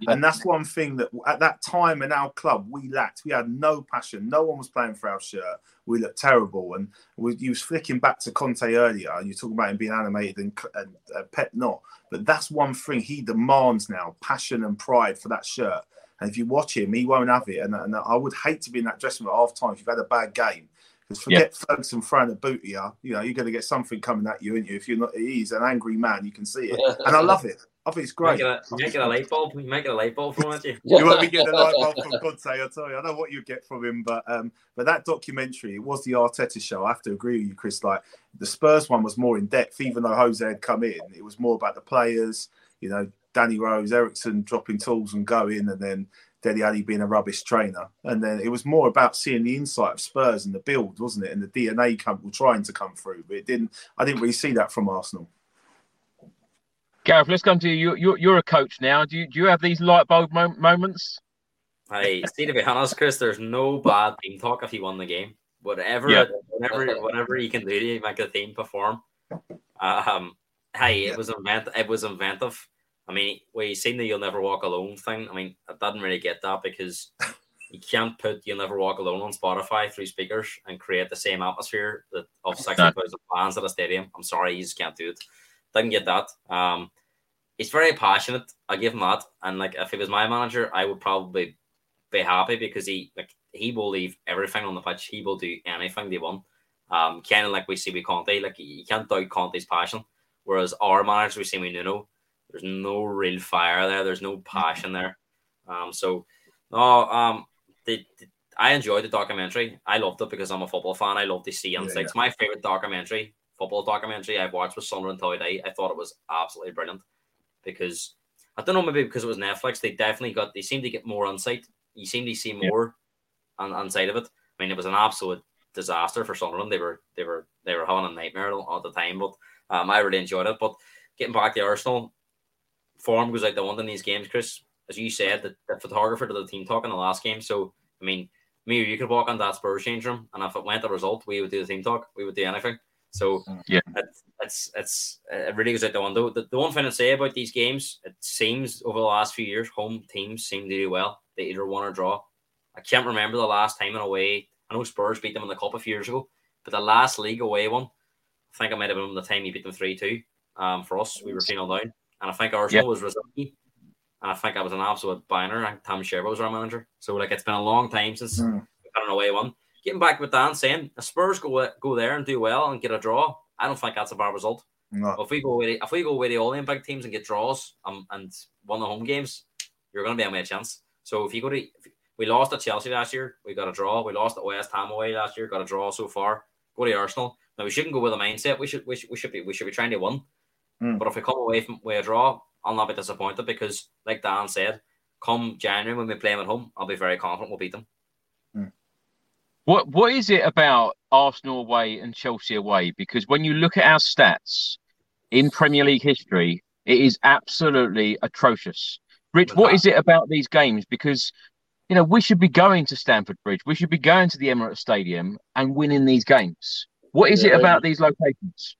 S4: And that's one thing that at that time in our club we lacked. We had no passion. No one was playing for our shirt. We looked terrible. And we, you was flicking back to Conte earlier. And you're talking about him being animated and, and uh, pet not. But that's one thing he demands now: passion and pride for that shirt. And if you watch him, he won't have it. And, and I would hate to be in that dressing room at half time if you've had a bad game because forget yeah. Ferguson throwing a boot at you, you know, you're going to get something coming at you, aren't you? If you're not, he's an angry man, you can see it. And I love it. I think it's great.
S5: You might get a, light bulb. You might get a light bulb from it. You,
S4: you won't be getting a light bulb from Conte, I tell you. I know what you get from him, but um, but that documentary, it was the Arteta show. I have to agree with you, Chris. Like the Spurs one was more in depth, even though Jose had come in. It was more about the players, you know, Danny Rose, Eriksen dropping tools and going, and then Dele Alli being a rubbish trainer. And then it was more about seeing the insight of Spurs and the build, wasn't it? And the DNA come, trying to come through. But it didn't. I didn't really see that from Arsenal.
S2: Gareth, let's come to you. You're, you're a coach now. Do you, do you have these light bulb moments?
S5: Hey, see to be honest, Chris, there's no bad team talk if he won the game. Whatever, yeah. whatever, whatever you can do to make the team perform. Um, hey, it was invent, it was inventive. I mean, we seen the "You'll Never Walk Alone" thing. I mean, I didn't really get that because you can't put "You'll Never Walk Alone" on Spotify through speakers and create the same atmosphere that of sixty thousand fans at a stadium. I'm sorry, you just can't do it. Didn't get that. Um, he's very passionate. I give him that. And like, if he was my manager, I would probably be happy because he like he will leave everything on the pitch. He will do anything they want. Um, kind of like we see with Conte. Like you can't doubt Conte's passion. Whereas our manager, we see with Nuno, there's no real fire there. There's no passion there. Um, so no, um, I enjoyed the documentary. I loved it because I'm a football fan. I love to see and yeah, It's my favorite documentary, football documentary I've watched with Sunderland today. I thought it was absolutely brilliant because I don't know, maybe because it was Netflix, they definitely got they seem to get more insight. You seem to see more yeah. on, on side of it. I mean, it was an absolute disaster for Sunderland. They were they were they were having a nightmare all the time, but um, I really enjoyed it. But getting back to Arsenal, form goes out the one in these games, Chris. As you said, the, the photographer did the team talk in the last game. So, I mean, me or you could walk on that Spurs change room, and if it went the result, we would do the team talk. We would do anything. So
S2: yeah,
S5: it's it's, it's it really goes out the window. The, the one thing to say about these games, it seems over the last few years, home teams seem to do well. They either win or draw. I can't remember the last time in away. I know Spurs beat them in the cup a few years ago, but the last league away one, I think it might have been the time you beat them three two. Um, for us, we were 3 down, and I think Arsenal yep. was Rosicky, and I think that was an absolute banner. And Tim Sherwood was our manager. So like it's been a long time since mm. we got an away one. Getting back with Dan saying, if Spurs go go there and do well and get a draw, I don't think that's a bad result. No. If we go with if we go with the all in big teams and get draws um, and won the home games, you're going to be on a chance. So if you go to we lost at Chelsea last year, we got a draw. We lost at West Ham away last year, got a draw so far. Go to Arsenal. Now we shouldn't go with a mindset. We should we should, we should be we should be trying to win. Mm. But if we come away from with a draw, I'll not be disappointed because, like Dan said, come January when we play them at home, I'll be very confident we'll beat them.
S2: Mm. What what is it about Arsenal away and Chelsea away? Because when you look at our stats in Premier League history, it is absolutely atrocious. Rich, what is it about these games? Because you know we should be going to Stamford Bridge, we should be going to the Emirates Stadium and winning these games. What is yeah, it about these locations?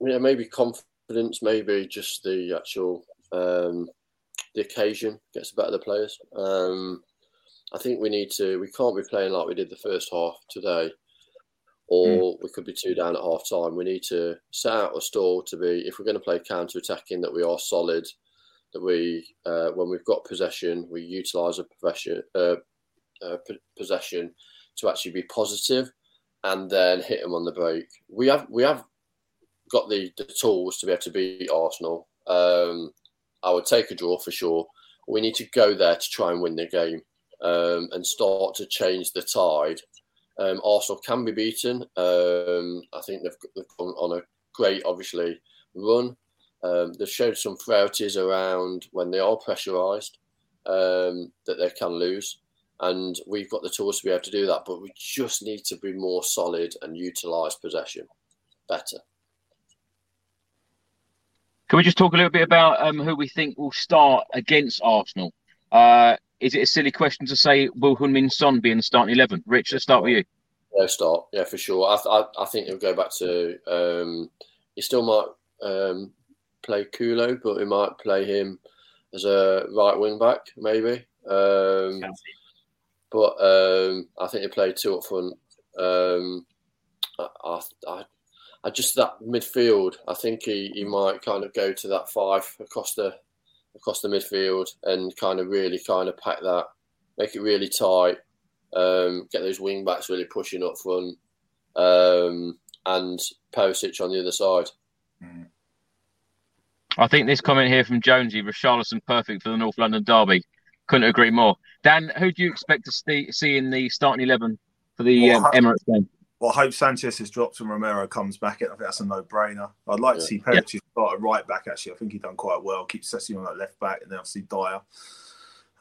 S3: Yeah, maybe confidence confidence, maybe just the actual um, the occasion gets the better the players. Um, I think we need to. We can't be playing like we did the first half today, or mm. we could be two down at half time. We need to set out a stall to be. If we're going to play counter attacking, that we are solid. That we, uh, when we've got possession, we utilise a possession, uh, uh, possession to actually be positive, and then hit them on the break. We have we have got the, the tools to be able to beat Arsenal. Um, I would take a draw for sure. We need to go there to try and win the game um, and start to change the tide. Um, Arsenal can be beaten. Um, I think they've, they've, gone on a great, obviously, run. Um, they've showed some frailties around when they are pressurised um, that they can lose. And we've got the tools to be able to do that, but we just need to be more solid and utilise possession better.
S2: Can we just talk a little bit about um, who we think will start against Arsenal? Uh, is it a silly question to say will Heung-min Son be in the starting eleven? Rich, let's start with you.
S3: Yeah, start. Yeah, for sure. I, I, I think he'll go back to. Um, he still might um, play Kulo, but he might play him as a right wing back, maybe. Um, but um, I think he played two up front. Um, I, I, I, I just that midfield. I think he, he might kind of go to that five across the across the midfield and kind of really kind of pack that, make it really tight, um, get those wing backs really pushing up front, um, and Perisic on the other side.
S2: Mm. I think this comment here from Jonesy, Richarlison perfect for the North London derby. Couldn't agree more. Dan, who do you expect to see, see in the starting eleven for the well, um, Emirates game?
S4: Well, I hope Sanchez is dropped and Romero comes back in. I think that's a no-brainer. I'd like yeah. to see Perisic yeah. start a right back. Actually, I think he done quite well. Keep Sessi on that left back, and then obviously Dier.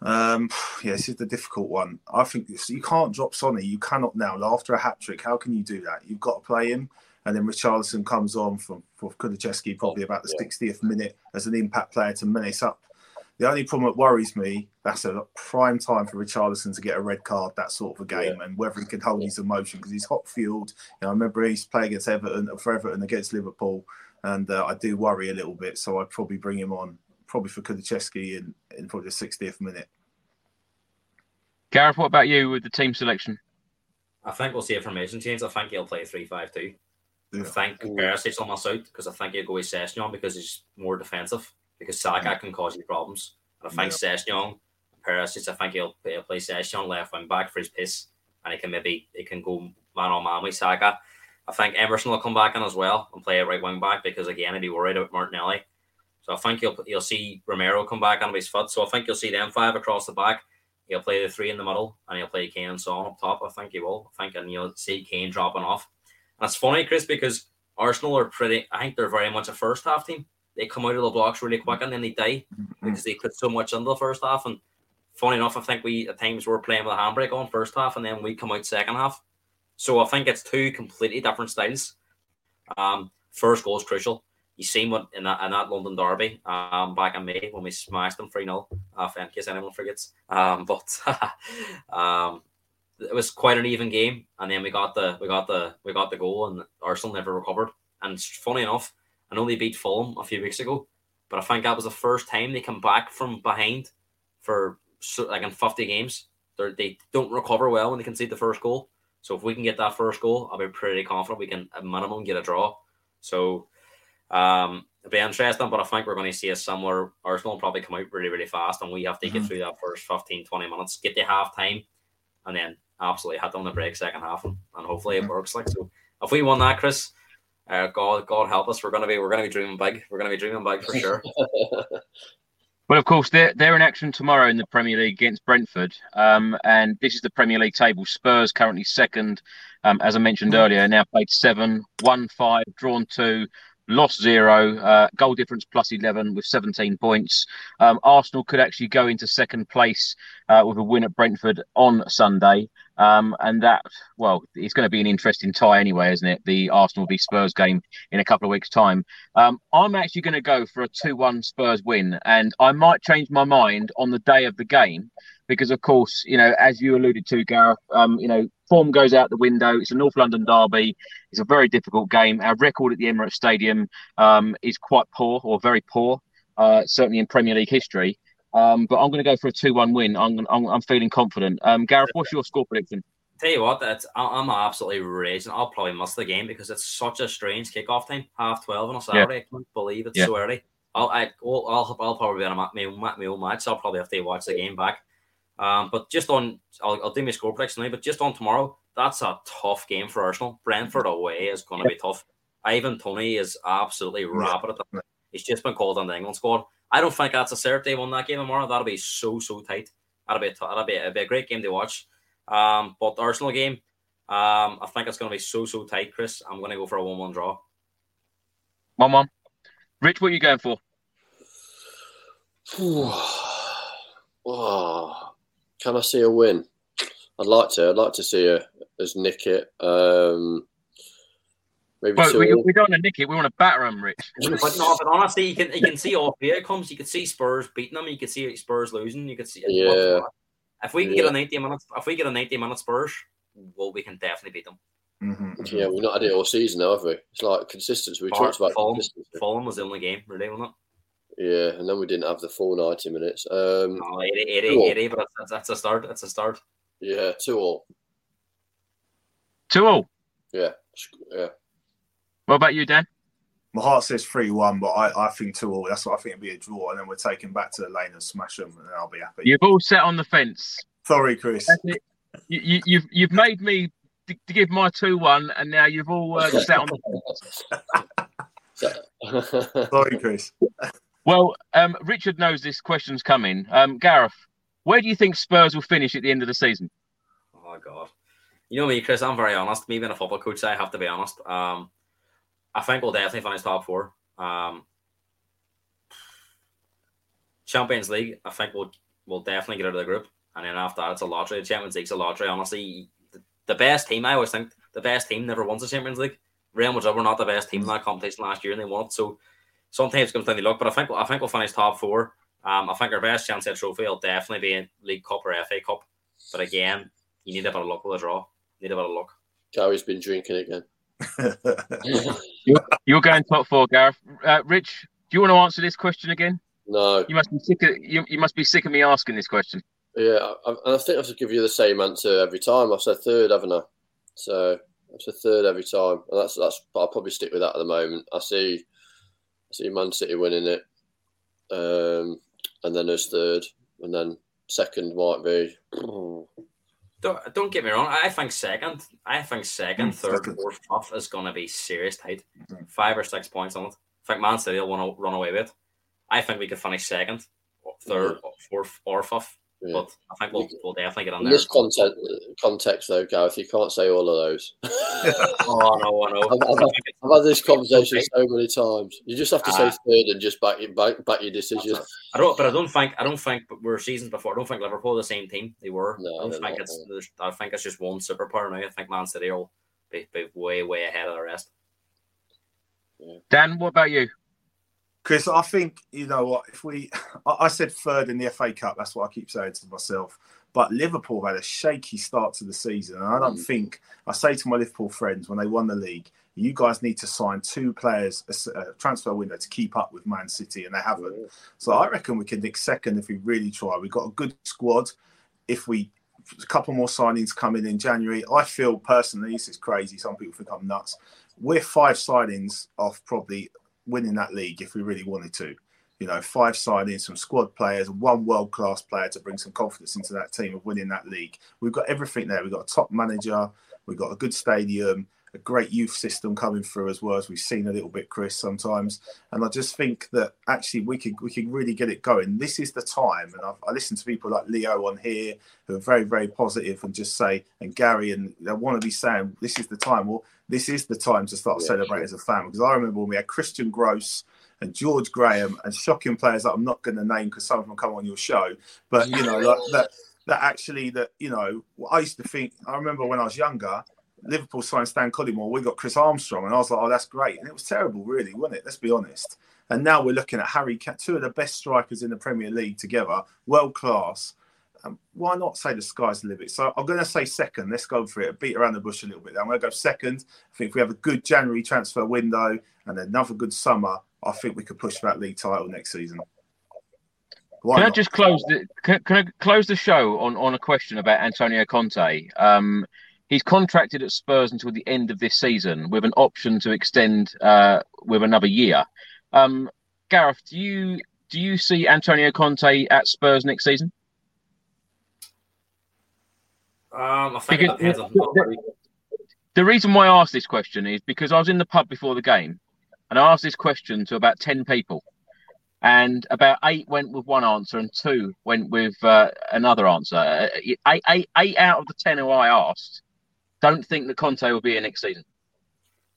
S4: Um, yeah, this is the difficult one. I think you can't drop Sonny. You cannot now. After a hat trick, how can you do that? You've got to play him, and then Richarlison comes on from for Kulusevski probably about the yeah. 60th minute as an impact player to menace up the only problem that worries me, that's a prime time for Richarlison to get a red card, that sort of a game, yeah. and whether he can hold his emotion because he's hot fueled. You know, I remember he's playing against Everton for Everton against Liverpool, and uh, I do worry a little bit. So I'd probably bring him on, probably for Kulusevski in, in probably the 60th minute.
S2: Gareth, what about you with the team selection?
S5: I think we'll see a formation change. I think he'll play 3 5 2. I think Perisic almost out because I think he'll go with Sessegnon because he's more defensive because Saka mm. can cause you problems. And I think yeah. Sessegnon, Perisic, I think he'll, he'll play Sessegnon left wing back for his pace, and he can maybe he can go man on man with Saka. I think Emerson will come back in as well and play a right wing back because again, I'd be worried about Martinelli. So I think you'll you'll see Romero come back on his foot. So I think you'll see them five across the back. He'll play the three in the middle, and he'll play Kane and Son up top. I think he will. I think, and you'll see Kane dropping off. And it's funny, Chris, because Arsenal are pretty. I think they're very much a first half team they come out of the blocks really quick and then they die mm-hmm. because they put so much into the first half. And funny enough, I think we at times we're playing with a handbrake on first half and then we come out second half. So I think it's two completely different styles. Um, first goal is crucial. You seen what in that in that London derby um, back in May when we smashed them 3 0, uh, in case anyone forgets. Um, but um, it was quite an even game, and then we got the we got the we got the goal, and Arsenal never recovered. And funny enough, I know they beat Fulham a few weeks ago, but I think that was the first time they come back from behind for like in 50 games. They're, they don't recover well when they concede the first goal. So if we can get that first goal, I'll be pretty confident we can at minimum get a draw. So um, it'll be interesting, but I think we're going to see a similar Arsenal probably come out really, really fast, and we have to mm-hmm. get through that first 15, 20 minutes, get the half time, and then absolutely hit on the break second half, and, and hopefully it works. Like so, if we won that, Chris, uh, God, God help us, we're gonna be we're gonna be dreaming big. We're gonna be dreaming big for sure.
S2: Well, of course, they're they're in action tomorrow in the Premier League against Brentford, um, and this is the Premier League table. Spurs currently second, um, as I mentioned earlier. Now played seven, won five, drawn two, lost zero, uh, goal difference plus 11 with 17 points. Um, Arsenal could actually go into second place uh, with a win at Brentford on Sunday. Um, and that, well, it's going to be an interesting tie anyway, isn't it? The Arsenal v Spurs game in a couple of weeks' time. Um, I'm actually going to go for a 2 1 Spurs win, and I might change my mind on the day of the game because, of course, you know, as you alluded to, Gareth, um, you know, form goes out the window. It's a North London derby. It's a very difficult game. Our record at the Emirates Stadium um, is quite poor or very poor, uh, certainly in Premier League history. Um, but I'm going to go for a 2 1 win. I'm, I'm, I'm, feeling confident. Um, Gareth, what's your score prediction?
S5: Tell you what, that's I'm absolutely raging. I'll probably miss the game because it's such a strange kickoff time, half twelve on a Saturday. Yeah. I can't believe it's yeah. so early. I'll I, will I'll, I'll probably be on my, my, my own match. So I'll probably have to watch the game back. Um, but just on, I'll, I'll do my score prediction now. But just on tomorrow, that's a tough game for Arsenal. Brentford away is going to be tough. Ivan Toney is absolutely rapid at that. He's just been called on the England squad. I don't think that's a certainty they won that game tomorrow. That'll be so so tight. That'll be a, that'll be a, be a great game to watch. Um, but the Arsenal game, um, I think it's going to be so so tight, Chris. I'm going to go for a one-one draw.
S2: One-one. Rich, what are you going for?
S3: oh, can I see a win? I'd like to. I'd like to see a as nick it. Um,
S2: maybe well, we, we, don't want to nick it. We want to batter them, Rich.
S5: but no, but honestly, you can you can see all three outcomes. You can see Spurs beating them. You can see Spurs losing. You can see
S3: yeah.
S5: If we can yeah. get a ninety minutes, if we get a ninety minute Spurs, well, we can definitely beat them.
S3: Mm-hmm. Yeah, we've not had it all season, have we? It's like consistency. We talked about
S5: Fulham. consistency. Fulham was the only game, really, wasn't it?
S3: Yeah, and then we didn't have the full ninety minutes. Um,
S5: no, 80, 80, 80 but that's, that's a start. That's a start.
S3: Yeah, two all.
S2: Two all.
S3: Yeah, yeah.
S2: What about you, Dan?
S4: My heart says three one, but I, I think two all. That's what I think it'd be a draw, and then we're taking back to the lane and smash them, and I'll be happy.
S2: You've all set on the fence.
S4: Sorry, Chris.
S2: You, you, you've you've made me to, give my two one, and now you've all uh, set on the
S4: fence. Sorry, Chris.
S2: Well, um, Richard knows this question's coming. Um, Gareth, where do you think Spurs will finish at the end of the season?
S5: Oh God, you know me, Chris. I'm very honest. Me being a football coach, I have to be honest. Um, I think we'll definitely finish top four. Um, Champions League, I think we'll we'll definitely get out of the group, and then after that, it's a lottery. The Champions League's a lottery. Honestly, the, the best team. I always think the best team never wins the Champions League. Real Madrid were not the best team in that competition last year, and they won it. So sometimes it's going to luck, but I think I think we'll finish top four. Um, I think our best chance at trophy will definitely be in League Cup or FA Cup. But again, you need a bit of luck with a draw. You need a bit of luck.
S3: Gary's been drinking again.
S2: you're, you're, going top four, Gareth. Uh, Rich, do you want to answer this question again?
S3: No.
S2: You must be sick. Of, you, you must be sick of me asking this question.
S3: Yeah, I, I think I should give you the same answer every time. I've said third, haven't I? So it's a third every time, and that's that's. I'll probably stick with that at the moment. I see, I see Man City winning it. Um, and then there's third, and then second might be.
S5: Don't, don't get me wrong. I think second, I think second, mm, third, fourth, fifth is going to be serious tight. Mm-hmm. Five or six points on it. I think Man City will want to run away with. it. I think we could finish second, third, fourth, or fifth. Yeah. But I think we'll, we'll definitely get on
S3: In
S5: there.
S3: this content, context, though, Gareth, you can't say all of those.
S5: oh, no, I know.
S3: I've, I've, I've, had this conversation so many times. You just have to say uh, third and just back, back, back your decision.
S5: I don't, but I don't think, I don't think, we're seasons before. I don't think Liverpool are the same team they were. No, I don't think not, it's. I think it's just one superpower now. I think Man City will be, be way, way ahead of the rest.
S2: Dan, what about you?
S4: Chris, I think you know what. If we, I said third in the FA Cup. That's what I keep saying to myself. But Liverpool had a shaky start to the season, and I don't mm. think I say to my Liverpool friends when they won the league, you guys need to sign two players a, a transfer window to keep up with Man City, and they haven't. So I reckon we can nick second if we really try. We've got a good squad. If we a couple more signings coming in January, I feel personally this is crazy. Some people think I'm nuts. We're five signings off probably winning that league if we really wanted to. You know, five signings, some squad players, one world class player to bring some confidence into that team of winning that league. We've got everything there. We've got a top manager. We've got a good stadium a great youth system coming through as well as we've seen a little bit, Chris, sometimes. And I just think that actually we could we could really get it going. This is the time, and I've, I listen to people like Leo on here who are very very positive and just say, and Gary, and they want to be saying this is the time. Well, this is the time to start yeah, celebrating sure. as a fan because I remember when we had Christian Gross and George Graham and shocking players that I'm not going to name because some of them come on your show, but you know like that that actually that you know I used to think I remember when I was younger Liverpool signed Stan Collymore, we got Chris Armstrong, and I was like, oh, that's great. And it was terrible, really, wasn't it? Let's be honest. And now we're looking at Harry, two of the best strikers in the Premier League together, world class. Um, why not say the sky's the limit? So I'm going to say second. Let's go for it. Beat around the bush a little bit. I'm going to go second. I think if we have a good January transfer window and another good summer, I think we could push for that league title next season.
S2: Why can not? I just close the can, can, I close the show on, on a question about Antonio Conte? Um, he's contracted at Spurs until the end of this season with an option to extend uh, with another year. Um, Gareth, do you do you see Antonio Conte at Spurs next season?
S5: Um, I think because, it depends on the,
S2: the reason why I asked this question is because I was in the pub before the game, and I asked this question to about ten people, and about eight went with one answer, and two went with uh, another answer. Uh, eight, eight, eight out of the ten who I asked don't think that Conte will be here next season.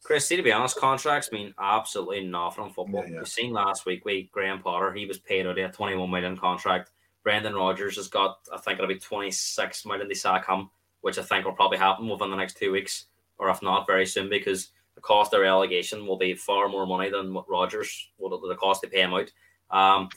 S5: Chris, see, to be honest, contracts mean absolutely nothing in football. Yeah, yeah. You've seen last week with Graham Potter, he was paid out a 21 million contract. Brendan Rodgers has got, I think it'll be 26 million they sack him, which I think will probably happen within the next two weeks, or if not, very soon, because the cost of relegation will be far more money than what Rodgers, what the cost to pay him out. Um,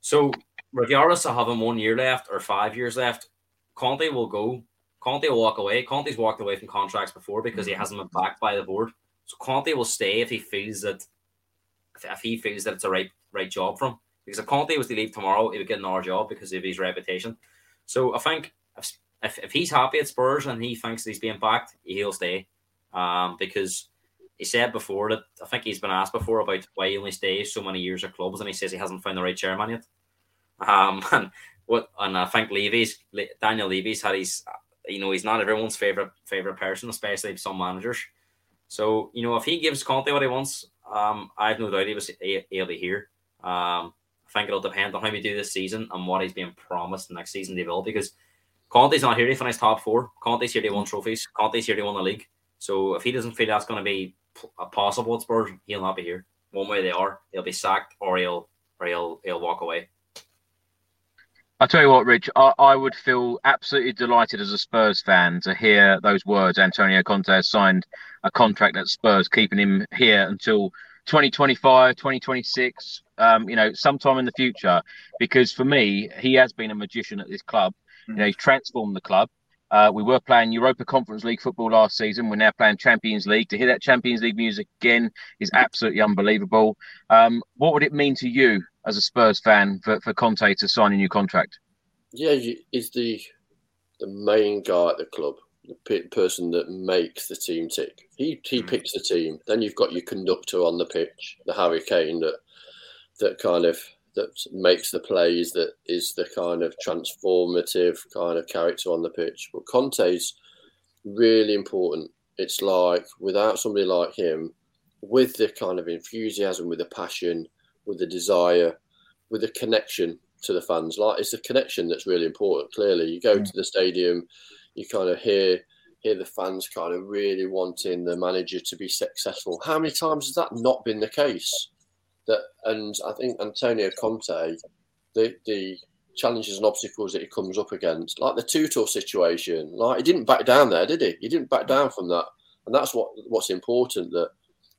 S5: so, regardless of having one year left or five years left, Conte will go Conte will walk away. Conte's walked away from contracts before because he mm-hmm. hasn't been backed by the board. So Conte will stay if he feels that if he feels that it's a right right job for him. Because if Conte was to leave tomorrow, he would get another job because of his reputation. So I think if, if, if he's happy at Spurs and he thinks he's being backed, he'll stay. Um, because he said before that I think he's been asked before about why he only stays so many years at clubs, and he says he hasn't found the right chairman yet. Um, and what and I think Levy's Daniel Levy's had his you know, he's not everyone's favorite favorite person, especially some managers. So, you know, if he gives Conte what he wants, um, I have no doubt he was he'll be here. Um, I think it'll depend on how we do this season and what he's being promised next season they will because Conte's not here to finish top four. Conte's here to win trophies. Conte's here to win the league. So if he doesn't feel that's going to be a possible at Spurs, he'll not be here. One way they are, he'll be sacked or he'll or he'll he'll walk away.
S2: I tell you what, Rich, I, I, would feel absolutely delighted as a Spurs fan to hear those words. Antonio Conte has signed a contract at Spurs, keeping him here until 2025, 2026, um, you know, sometime in the future. Because for me, he has been a magician at this club. Mm. You know, he's transformed the club. Uh, we were playing Europa Conference League football last season. We're now playing Champions League. To hear that Champions League music again is absolutely unbelievable. Um, what would it mean to you as a Spurs fan for, for Conte to sign a new contract?
S3: Yeah, he's the the main guy at the club, the person that makes the team tick. He he mm. picks the team. Then you've got your conductor on the pitch, the Harry Kane that that kind of that makes the plays, that is the kind of transformative kind of character on the pitch. But Conte's really important. It's like without somebody like him, with the kind of enthusiasm, with the passion, with the desire, with the connection to the fans. Like it's the connection that's really important. Clearly, you go mm. to the stadium, you kind of hear hear the fans kind of really wanting the manager to be successful. How many times has that not been the case? That and I think Antonio Conte, the the challenges and obstacles that he comes up against, like the Tuchel situation, like he didn't back down there, did he? He didn't back down from that, and that's what what's important. That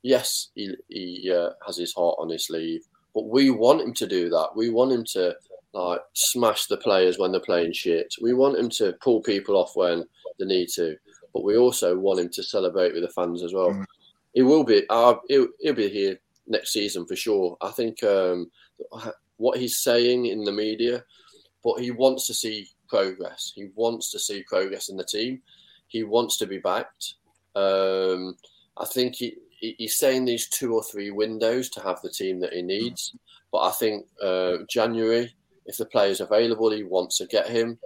S3: yes, he he uh, has his heart on his sleeve, But we want him to do that. We want him to like smash the players when they're playing shit. We want him to pull people off when they need to. But we also want him to celebrate with the fans as well. Mm. He will be. Uh, he'll, he'll be here next season for sure. I think um, what he's saying in the media, but he wants to see progress. He wants to see progress in the team. He wants to be backed. Um, I think he, he's saying these two or three windows to have the team that he needs. But I think uh, January, if the player's available, he wants to get him.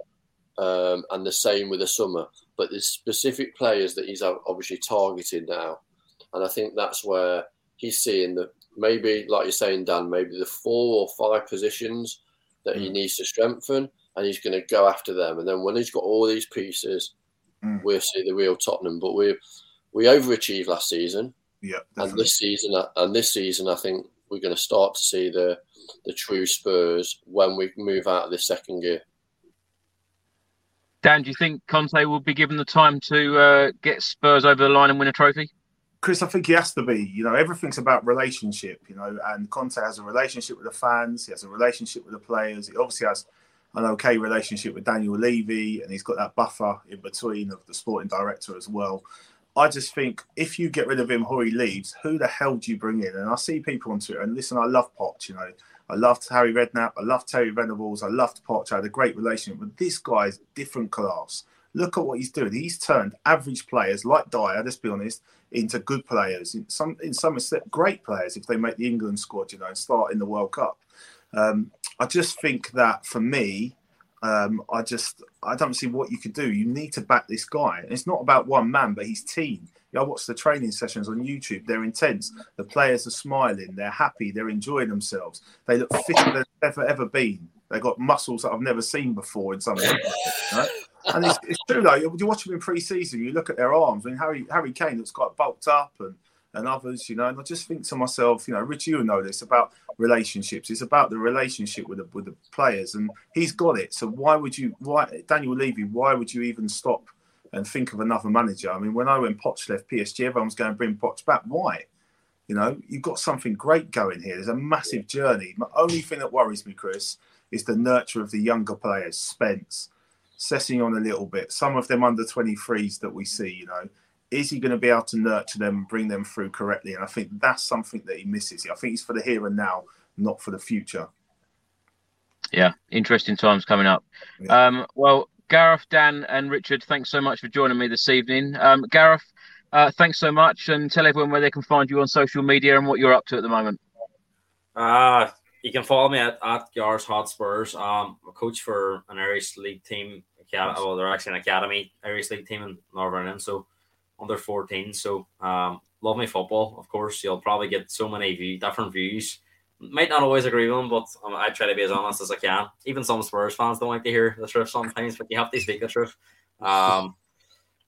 S3: Um, and the same with the summer. But there's specific players that he's obviously targeting now. And I think that's where he's seeing that maybe, like you're saying, Dan, maybe the four or five positions that mm. he needs to strengthen, and he's going to go after them. And then when he's got all these pieces, mm. we'll see the real Tottenham. But we we overachieved last season.
S4: Yeah,
S3: definitely. and this season, and this season, I think we're going to start to see the the true Spurs when we move out of this second gear.
S2: Dan, do you think Conte will be given the time to uh, get Spurs over the line and win a trophy?
S4: Chris, I think he has to be. You know, everything's about relationship. You know, and Conte has a relationship with the fans. He has a relationship with the players. He obviously has an okay relationship with Daniel Levy, and he's got that buffer in between of the sporting director as well. I just think if you get rid of him or he leaves, who the hell do you bring in? And I see people on Twitter, and listen, I love Poch. You know, I loved Harry Redknapp. I loved Terry Venables. I loved Poch. I had a great relationship, but this guy's different class. Look at what he's doing. He's turned average players like Dier, let's be honest, into good players. In some, in some extent, great players if they make the England squad, you know, and start in the World Cup. Um, I just think that for me, um, I just I don't see what you could do. You need to back this guy. And it's not about one man, but his team. You know, I watch the training sessions on YouTube. They're intense. The players are smiling. They're happy. They're enjoying themselves. They look fitter than they've ever ever been. They've got muscles that I've never seen before in some. Way, right? And it's, it's true though. You watch them in pre-season, you look at their arms. I mean, Harry Harry Kane looks quite bulked up, and and others, you know. And I just think to myself, you know, Rich, you know this about relationships. It's about the relationship with the with the players, and he's got it. So why would you? Why Daniel Levy? Why would you even stop and think of another manager? I mean, when I went Poch left PSG, everyone was going to bring Poch back. Why? You know, you've got something great going here. There's a massive journey. My only thing that worries me, Chris, is the nurture of the younger players. Spence, Sessegnon a little bit. Some of them under 23s that we see, you know, is he going to be able to nurture them and bring them through correctly? And I think that's something that he misses. I think he's for the here and now, not for the future.
S2: Yeah, interesting times coming up. Yeah. Um, well, Gareth, Dan, and Richard, thanks so much for joining me this evening. Um, Gareth, uh, thanks so much, and tell everyone where they can find you on social media and what you're up to at the moment.
S5: Uh, you can follow me at, at Gareth Hotspurs. Um, I'm a coach for an Irish League team academy. Well, they're actually an academy Irish League team in Northern Ireland, so under 14. So um, love my football. Of course, you'll probably get so many view, different views. Might not always agree with them, but um, I try to be as honest as I can. Even some Spurs fans don't like to hear the truth sometimes, but you have to speak the truth. Um,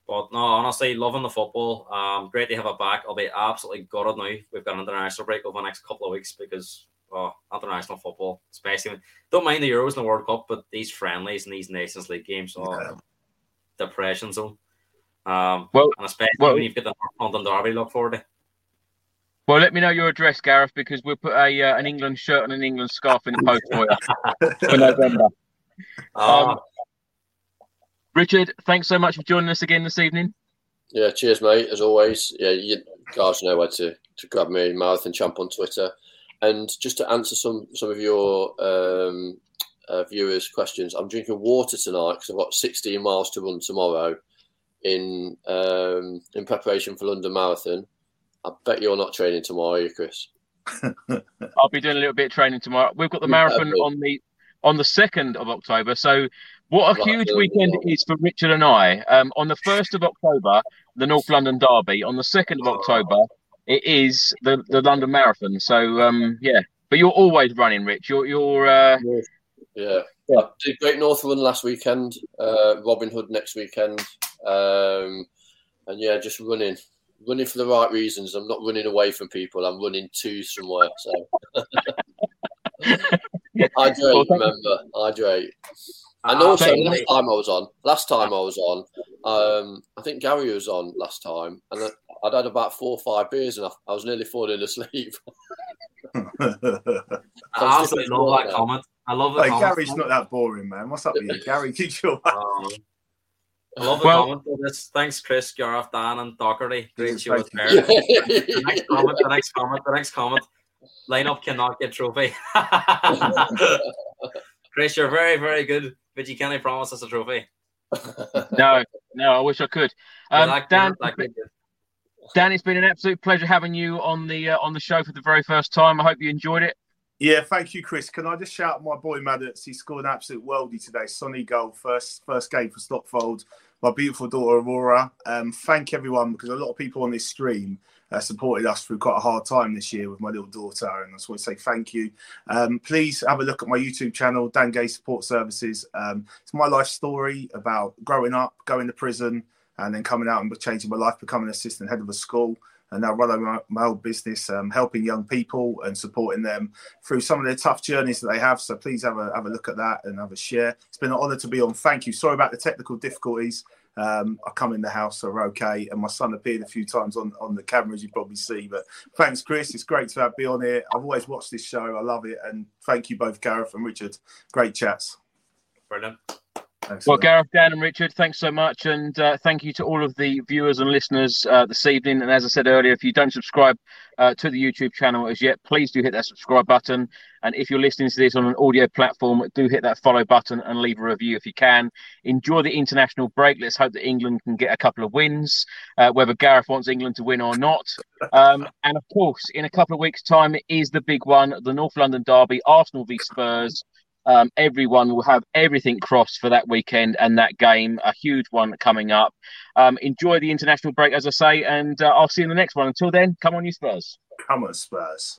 S5: but no, honestly, loving the football. Um, great to have it back. I'll be absolutely gutted now. We've got an international break over the next couple of weeks because oh, international football, especially don't mind the Euros and the World Cup, but these friendlies and these Nations League games, oh, yeah. depression zone. Um, well, and especially well, when you've got the London Derby look forward to.
S2: Well, let me know your address, Gareth, because we'll put a uh, an England shirt and an England scarf in the post for you for November. Ah. Um, Richard, thanks so much for joining us again this evening.
S3: Yeah, cheers, mate. As always, yeah, you guys know where to, to grab me, Marathon Champ on Twitter. And just to answer some some of your um, uh, viewers' questions, I'm drinking water tonight because I've got 16 miles to run tomorrow in um, in preparation for London Marathon. I bet you're not training tomorrow, are you, Chris?
S2: I'll be doing a little bit of training tomorrow. We've got the marathon on the on the second of October. So what a right, huge weekend it is for Richard and I. Um, on the first of October, the North London Derby. On the second of October, it is the, the London Marathon. So um, yeah, but you're always running, Rich. You're you're uh,
S3: yeah. yeah. I did Great Northern last weekend. Uh, Robin Hood next weekend, um, and yeah, just running, running for the right reasons. I'm not running away from people. I'm running to somewhere. So hydrate, well, remember, hydrate. And ah, also, last time I was on, last time I was on, um, I think Gary was on last time, and I'd had about four or five beers, and I, I was nearly falling asleep.
S5: I absolutely love that comment. I love the
S4: Hey,
S5: comment.
S4: Gary's not that boring, man. What's up with you? Gary, keep your
S5: Um, I love the
S2: Well-
S5: comment for this. Thanks, Chris, Gareth, Dan, and Doherty. Great
S4: Yes,
S5: show with
S4: thank
S5: The next comment, the next comment, the next comment. Lineup cannot get trophy. Chris, you're very, very good, but you can't promise us a trophy.
S2: No, no, I wish I could.
S5: You're
S2: Um,
S5: that
S2: Dan,
S5: that good.
S2: Dan, it's been an absolute pleasure having you on the uh, on the show for the very first time. I hope you enjoyed it.
S4: Yeah, thank you, Chris. Can I just shout my boy Maddox? He scored an absolute worldie today. Sonny goal, first first game for Stockfold. My beautiful daughter Aurora. Um, thank everyone because a lot of people on this stream uh, supported us through quite a hard time this year with my little daughter, and I just want to say thank you. Um, please have a look at my YouTube channel, Dan Gaze Support Services. Um, it's my life story about growing up, going to prison, and then coming out and changing my life, becoming assistant head of a school and now running my, my old business, um, helping young people and supporting them through some of their tough journeys that they have. So please have a have a look at that and have a share. It's been an honour to be on. Thank you. Sorry about the technical difficulties. Um, I come in the house, so we're okay. And my son appeared a few times on, on the camera, as you probably see. But thanks, Chris. It's great to have, be on here. I've always watched this show. I love it. And thank you both, Gareth and Richard. Great chats.
S5: Brilliant.
S2: Well, Gareth, Dan, and Richard, thanks so much, and uh, thank you to all of the viewers and listeners uh, this evening. And as I said earlier, if you don't subscribe uh, to the YouTube channel as yet, please do hit that subscribe button. And if you're listening to this on an audio platform, do hit that follow button and leave a review if you can. Enjoy the international break. Let's hope that England can get a couple of wins, uh, whether Gareth wants England to win or not. Um, and of course, in a couple of weeks' time is the big one, the North London derby, Arsenal v Spurs. Um, everyone will have everything crossed for that weekend and that game, a huge one coming up. Um, enjoy the international break, as I say, and uh, I'll see you in the next one. Until then, come on, you Spurs.
S4: Come on, Spurs.